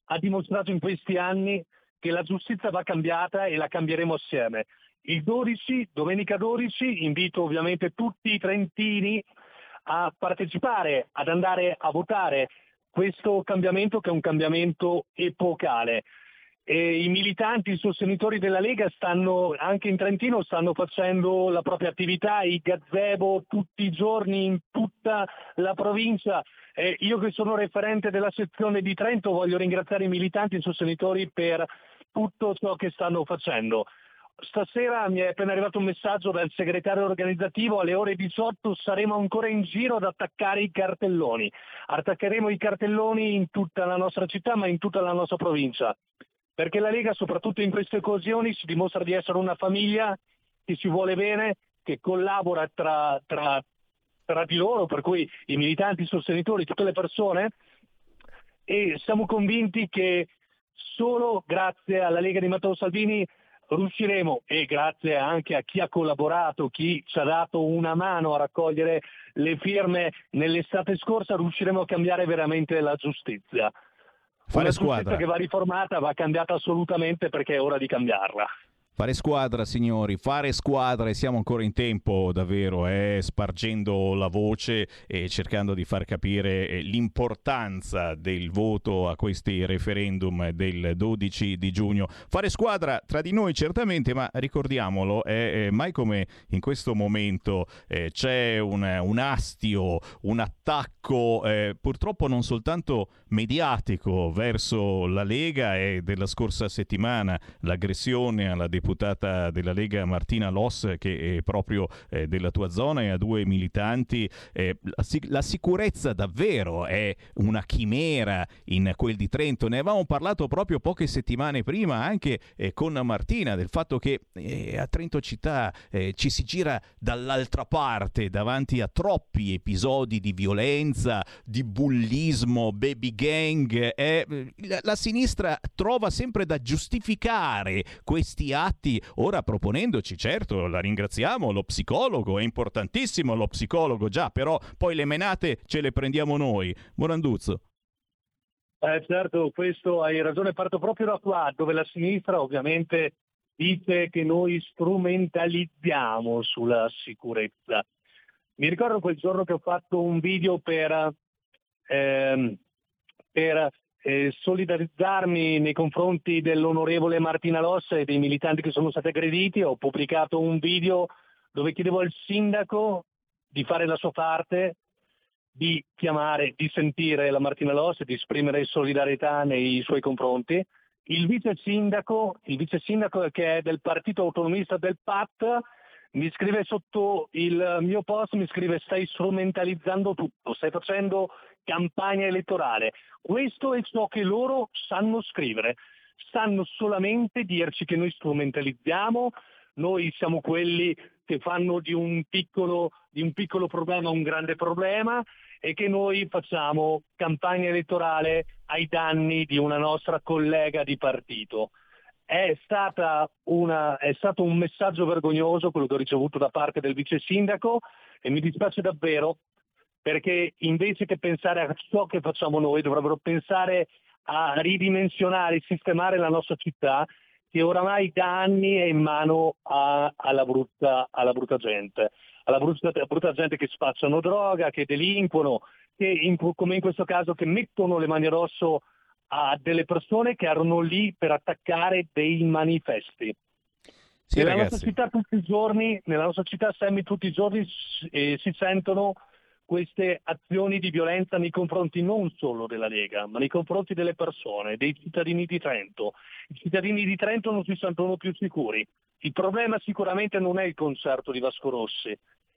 ha dimostrato in questi anni che la giustizia va cambiata e la cambieremo assieme. Il 12, domenica 12, invito ovviamente tutti i trentini a partecipare, ad andare a votare questo cambiamento che è un cambiamento epocale. E I militanti, i sostenitori della Lega stanno, anche in Trentino, stanno facendo la propria attività, i gazebo tutti i giorni in tutta la provincia. Eh, io che sono referente della sezione di Trento voglio ringraziare i militanti e i sostenitori per tutto ciò che stanno facendo. Stasera mi è appena arrivato un messaggio dal segretario organizzativo, alle ore 18 saremo ancora in giro ad attaccare i cartelloni. Attaccheremo i cartelloni in tutta la nostra città ma in tutta la nostra provincia perché la Lega soprattutto in queste occasioni si dimostra di essere una famiglia che si vuole bene, che collabora tra, tra, tra di loro, per cui i militanti, i sostenitori, tutte le persone, e siamo convinti che solo grazie alla Lega di Matteo Salvini riusciremo, e grazie anche a chi ha collaborato, chi ci ha dato una mano a raccogliere le firme nell'estate scorsa, riusciremo a cambiare veramente la giustizia. Fare squadra. che va riformata, va cambiata assolutamente perché è ora di cambiarla. Fare squadra, signori, fare squadra e siamo ancora in tempo davvero, eh, spargendo la voce e cercando di far capire eh, l'importanza del voto a questi referendum del 12 di giugno. Fare squadra tra di noi certamente, ma ricordiamolo, eh, eh, mai come in questo momento eh, c'è un, un astio, un attacco eh, purtroppo non soltanto mediatico verso la Lega e della scorsa settimana l'aggressione alla deputata della Lega Martina Loss che è proprio eh, della tua zona e a due militanti. Eh, la, sic- la sicurezza davvero è una chimera in quel di Trento. Ne avevamo parlato proprio poche settimane prima anche eh, con Martina del fatto che eh, a Trento città eh, ci si gira dall'altra parte davanti a troppi episodi di violenza di bullismo baby gang eh, la, la sinistra trova sempre da giustificare questi atti, ora proponendoci, certo, la ringraziamo, lo psicologo, è importantissimo lo psicologo, già, però poi le menate ce le prendiamo noi. Moranduzzo. Eh, certo, questo hai ragione, parto proprio da qua, dove la sinistra ovviamente dice che noi strumentalizziamo sulla sicurezza. Mi ricordo quel giorno che ho fatto un video per, ehm, per eh, solidarizzarmi nei confronti dell'onorevole Martina Lossa e dei militanti che sono stati aggrediti, ho pubblicato un video dove chiedevo al sindaco di fare la sua parte, di chiamare, di sentire la Martina Lossa e di esprimere solidarietà nei suoi confronti. Il vice sindaco, il vice sindaco che è del partito autonomista del PAT, mi scrive sotto il mio post, mi scrive stai strumentalizzando tutto, stai facendo campagna elettorale. Questo è ciò che loro sanno scrivere, sanno solamente dirci che noi strumentalizziamo, noi siamo quelli che fanno di un piccolo, di un piccolo problema un grande problema e che noi facciamo campagna elettorale ai danni di una nostra collega di partito. È, una, è stato un messaggio vergognoso quello che ho ricevuto da parte del vice sindaco e mi dispiace davvero perché invece che pensare a ciò che facciamo noi dovrebbero pensare a ridimensionare e sistemare la nostra città che oramai da anni è in mano a- alla, brutta, alla brutta gente, alla brutta, brutta gente che spacciano droga, che delinquono, che in- come in questo caso che mettono le mani rosso a delle persone che erano lì per attaccare dei manifesti. Sì, nella nostra città tutti i giorni, nella nostra città Sammy, tutti i giorni eh, si sentono queste azioni di violenza nei confronti non solo della Lega, ma nei confronti delle persone, dei cittadini di Trento. I cittadini di Trento non si sentono più sicuri. Il problema sicuramente non è il concerto di Vasco Rossi.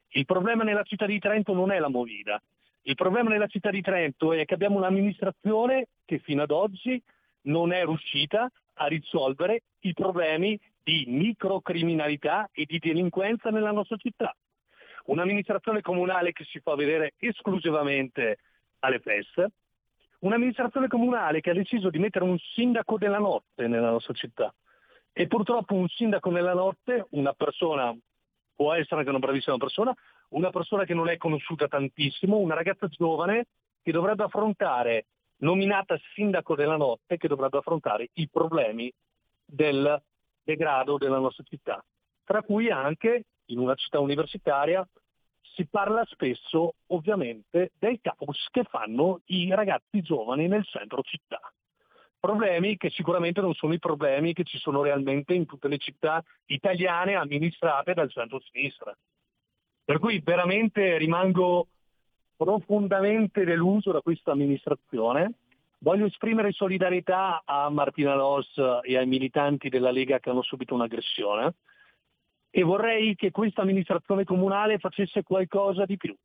Il problema nella città di Trento non è la Movida. Il problema nella città di Trento è che abbiamo un'amministrazione che fino ad oggi non è riuscita a risolvere i problemi di microcriminalità e di delinquenza nella nostra città. Un'amministrazione comunale che si fa vedere esclusivamente alle feste, un'amministrazione comunale che ha deciso di mettere un sindaco della notte nella nostra città. E purtroppo un sindaco nella notte, una persona, può essere anche una bravissima persona, una persona che non è conosciuta tantissimo, una ragazza giovane che dovrebbe affrontare, nominata sindaco della notte, che dovrebbe affrontare i problemi del degrado della nostra città, tra cui anche in una città universitaria si parla spesso ovviamente dei caos che fanno i ragazzi giovani nel centro città. Problemi che sicuramente non sono i problemi che ci sono realmente in tutte le città italiane amministrate dal centro-sinistra. Per cui veramente rimango profondamente deluso da questa amministrazione. Voglio esprimere solidarietà a Martina Loss e ai militanti della Lega che hanno subito un'aggressione e vorrei che questa amministrazione comunale facesse qualcosa di più.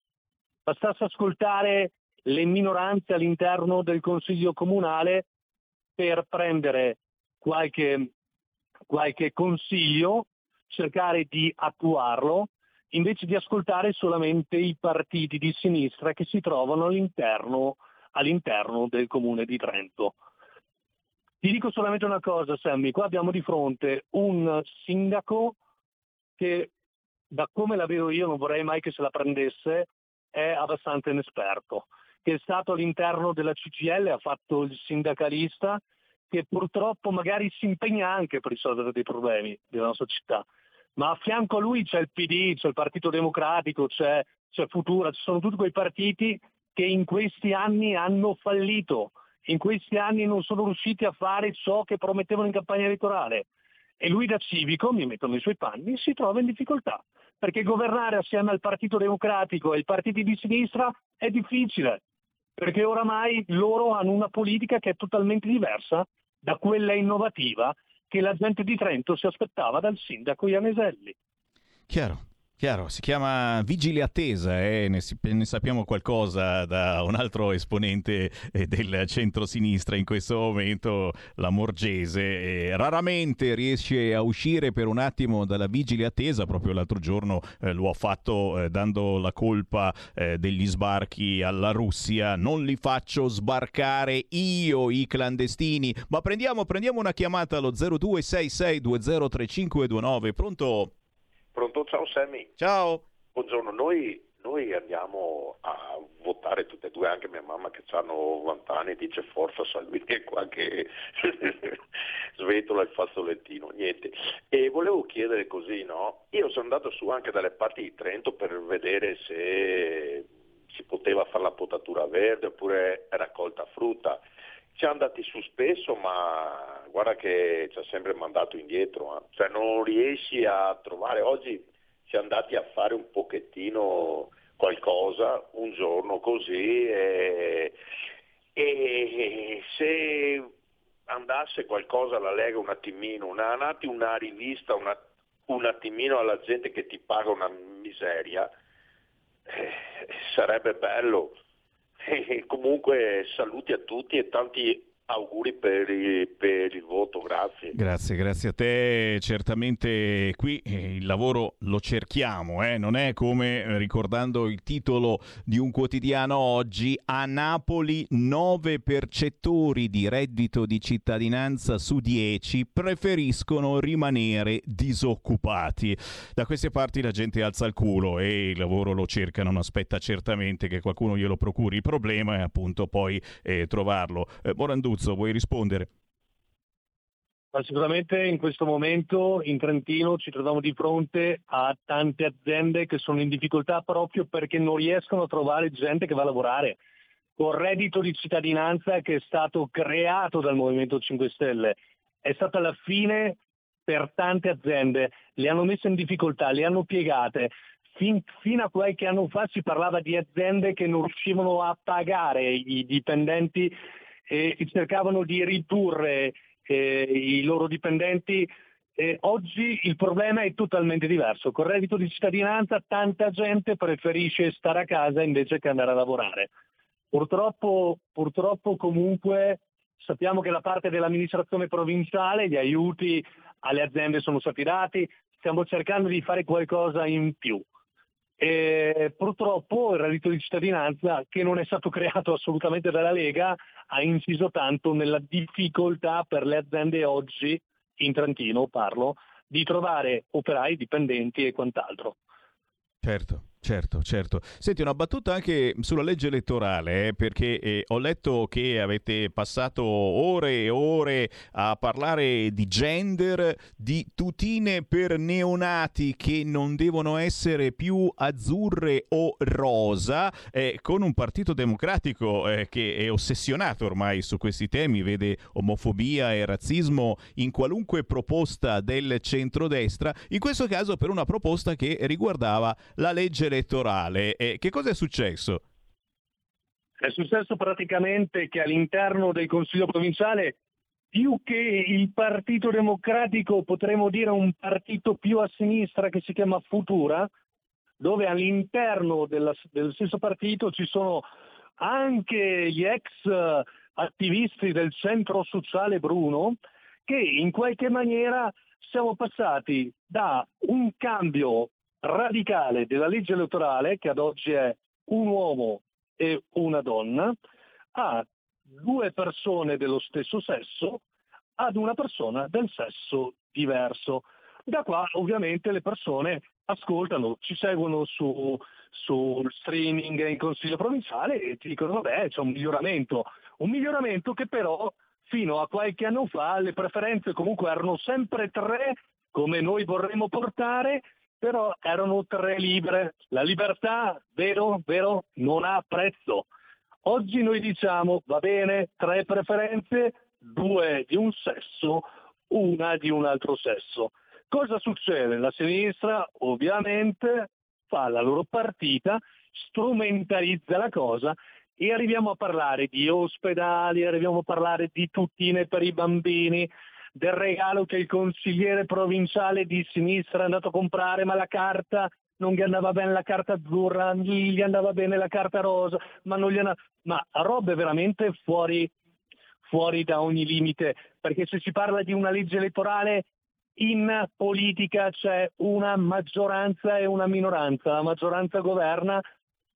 Bastasse ascoltare le minoranze all'interno del Consiglio comunale per prendere qualche, qualche consiglio, cercare di attuarlo, invece di ascoltare solamente i partiti di sinistra che si trovano all'interno, all'interno del comune di Trento. Ti dico solamente una cosa, Sammy, qua abbiamo di fronte un sindaco che, da come la vedo io, non vorrei mai che se la prendesse, è abbastanza inesperto, che è stato all'interno della CGL, ha fatto il sindacalista, che purtroppo magari si impegna anche per risolvere dei problemi della nostra città, ma a fianco a lui c'è il PD, c'è il Partito Democratico, c'è, c'è Futura, ci sono tutti quei partiti che in questi anni hanno fallito, in questi anni non sono riusciti a fare ciò che promettevano in campagna elettorale. E lui da civico, mi metto nei suoi panni, si trova in difficoltà, perché governare assieme al Partito Democratico e ai partiti di sinistra è difficile, perché oramai loro hanno una politica che è totalmente diversa da quella innovativa che la gente di Trento si aspettava dal sindaco Ianeselli. Chiaro. Chiaro, si chiama Vigile Attesa e eh? ne, ne, sappiamo qualcosa da un altro esponente eh, del centro-sinistra in questo momento, la Morgese. Eh, raramente riesce a uscire per un attimo dalla Vigile Attesa, proprio l'altro giorno eh, lo ha fatto eh, dando la colpa degli sbarchi alla Russia. Non li faccio sbarcare io i clandestini, ma prendiamo, prendiamo una chiamata allo 0266203529. Pronto? Pronto, ciao Sammy. Ciao. Buongiorno, noi, noi, andiamo a votare tutte e due, anche mia mamma che ha 90 anni dice forza Salvini e qua che [LAUGHS] svetola il fazzolettino, niente. E volevo chiedere così, no? Io sono andato su anche dalle parti di Trento per vedere se si poteva fare la potatura verde oppure raccolta frutta. Ci hanno andati su spesso, ma guarda che ci ha sempre mandato indietro. Eh. Cioè non riesci a trovare. Oggi è andati a fare un pochettino qualcosa, un giorno così, e, e se andasse qualcosa alla Lega un attimino, una, una rivista, una, un attimino alla gente che ti paga una miseria, eh, sarebbe bello. [LAUGHS] E comunque saluti a tutti e tanti auguri per il, per il, voto, grazie. Grazie, grazie a te. Certamente qui eh, il lavoro lo cerchiamo, eh? non è come eh, ricordando il titolo di un quotidiano oggi, a Napoli 9 percettori di reddito di cittadinanza su 10 preferiscono rimanere disoccupati. Da queste parti la gente alza il culo e il lavoro lo cerca, non aspetta certamente che qualcuno glielo procuri. Il problema è appunto poi eh, trovarlo. Eh, Abruzzo, vuoi rispondere? Ma sicuramente in questo momento in Trentino ci troviamo di fronte a tante aziende che sono in difficoltà proprio perché non riescono a trovare gente che va a lavorare. Con reddito di cittadinanza che è stato creato dal Movimento 5 Stelle è stata la fine per tante aziende, le hanno messe in difficoltà, le hanno piegate. Fin, fino a qualche anno fa si parlava di aziende che non riuscivano a pagare i dipendenti e cercavano di ridurre eh, i loro dipendenti. Eh, oggi il problema è totalmente diverso. Con il reddito di cittadinanza tanta gente preferisce stare a casa invece che andare a lavorare. Purtroppo, purtroppo comunque sappiamo che la parte dell'amministrazione provinciale, gli aiuti alle aziende sono stati dati, stiamo cercando di fare qualcosa in più. E purtroppo il reddito di cittadinanza, che non è stato creato assolutamente dalla Lega, ha inciso tanto nella difficoltà per le aziende oggi, in Trentino parlo, di trovare operai, dipendenti e quant'altro. Certo. Certo, certo. Senti, una battuta anche sulla legge elettorale, eh, perché eh, ho letto che avete passato ore e ore a parlare di gender, di tutine per neonati che non devono essere più azzurre o rosa, eh, con un partito democratico eh, che è ossessionato ormai su questi temi, vede omofobia e razzismo in qualunque proposta del centrodestra, in questo caso per una proposta che riguardava la legge elettorale. Eh, che cosa è successo? È successo praticamente che all'interno del Consiglio provinciale, più che il Partito Democratico, potremmo dire un partito più a sinistra che si chiama Futura, dove all'interno della, del stesso partito ci sono anche gli ex attivisti del centro sociale Bruno, che in qualche maniera siamo passati da un cambio radicale della legge elettorale, che ad oggi è un uomo e una donna, a due persone dello stesso sesso ad una persona del sesso diverso. Da qua ovviamente le persone ascoltano, ci seguono su, sul streaming in consiglio provinciale e ti dicono vabbè c'è un miglioramento, un miglioramento che però fino a qualche anno fa le preferenze comunque erano sempre tre come noi vorremmo portare però erano tre libere. La libertà, vero, vero, non ha prezzo. Oggi noi diciamo, va bene, tre preferenze, due di un sesso, una di un altro sesso. Cosa succede? La sinistra ovviamente fa la loro partita, strumentalizza la cosa e arriviamo a parlare di ospedali, arriviamo a parlare di tuttine per i bambini, del regalo che il consigliere provinciale di sinistra è andato a comprare, ma la carta non gli andava bene la carta azzurra, gli andava bene la carta rosa, ma non gli andava... Ma robe veramente fuori, fuori da ogni limite, perché se si parla di una legge elettorale in politica c'è una maggioranza e una minoranza, la maggioranza governa,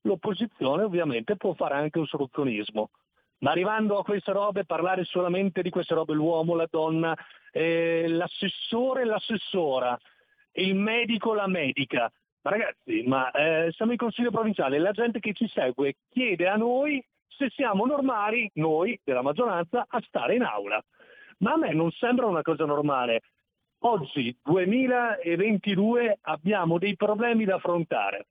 l'opposizione ovviamente può fare anche ostruzionismo. Ma arrivando a queste robe, parlare solamente di queste robe, l'uomo, la donna, eh, l'assessore, l'assessora, il medico, la medica. Ma ragazzi, ma eh, siamo in consiglio provinciale, la gente che ci segue chiede a noi se siamo normali, noi della maggioranza, a stare in aula. Ma a me non sembra una cosa normale. Oggi, 2022, abbiamo dei problemi da affrontare.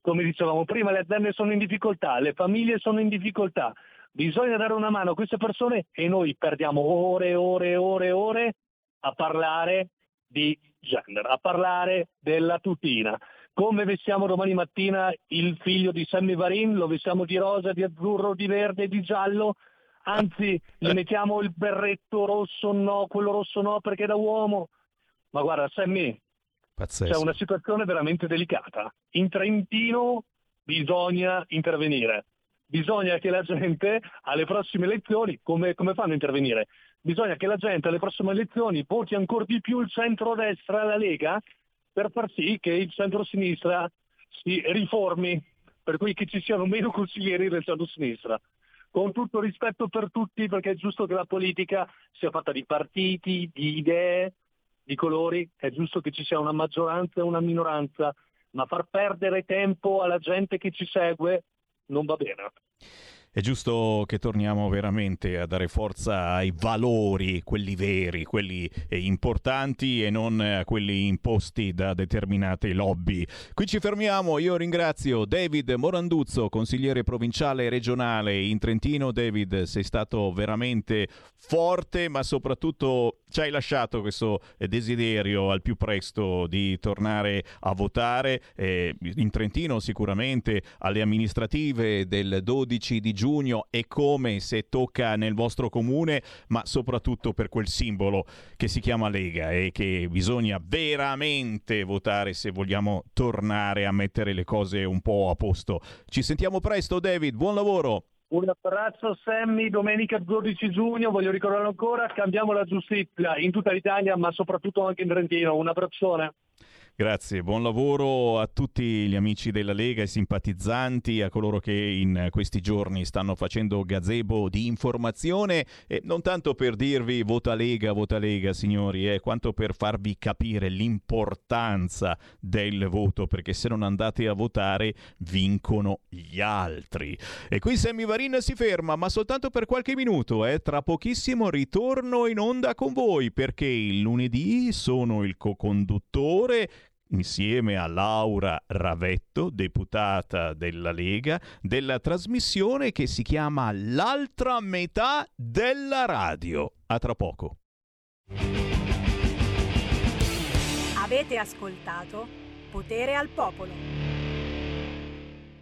Come dicevamo prima, le aziende sono in difficoltà, le famiglie sono in difficoltà, Bisogna dare una mano a queste persone e noi perdiamo ore e ore e ore e ore a parlare di gender, a parlare della tutina. Come vestiamo domani mattina il figlio di Sammy Varin? Lo vestiamo di rosa, di azzurro, di verde, di giallo? Anzi, gli mettiamo il berretto rosso no, quello rosso no perché è da uomo. Ma guarda, Sammy, Pazzesco. c'è una situazione veramente delicata. In Trentino bisogna intervenire bisogna che la gente alle prossime elezioni, come, come fanno a intervenire? Bisogna che la gente alle prossime elezioni voti ancora di più il centro-destra, la Lega, per far sì che il centro-sinistra si riformi, per cui che ci siano meno consiglieri del centro-sinistra. Con tutto rispetto per tutti, perché è giusto che la politica sia fatta di partiti, di idee, di colori, è giusto che ci sia una maggioranza e una minoranza, ma far perdere tempo alla gente che ci segue non va bene. È giusto che torniamo veramente a dare forza ai valori, quelli veri, quelli eh, importanti e non a quelli imposti da determinate lobby. Qui ci fermiamo, io ringrazio David Moranduzzo, consigliere provinciale e regionale in Trentino. David, sei stato veramente forte, ma soprattutto ci hai lasciato questo eh, desiderio al più presto di tornare a votare eh, in Trentino sicuramente alle amministrative del 12 di giugno e come se tocca nel vostro comune, ma soprattutto per quel simbolo che si chiama Lega e che bisogna veramente votare se vogliamo tornare a mettere le cose un po' a posto. Ci sentiamo presto David, buon lavoro! Un abbraccio Sammy, domenica 12 giugno, voglio ricordarlo ancora, cambiamo la giustizia in tutta l'Italia ma soprattutto anche in Trentino, un abbraccione. Grazie, buon lavoro a tutti gli amici della Lega, ai simpatizzanti, a coloro che in questi giorni stanno facendo gazebo di informazione e non tanto per dirvi vota Lega, vota Lega signori, eh, quanto per farvi capire l'importanza del voto, perché se non andate a votare vincono gli altri. E qui Sammy Varin si ferma, ma soltanto per qualche minuto, eh. tra pochissimo ritorno in onda con voi, perché il lunedì sono il co-conduttore insieme a Laura Ravetto, deputata della Lega, della trasmissione che si chiama L'altra metà della radio. A tra poco. Avete ascoltato Potere al Popolo.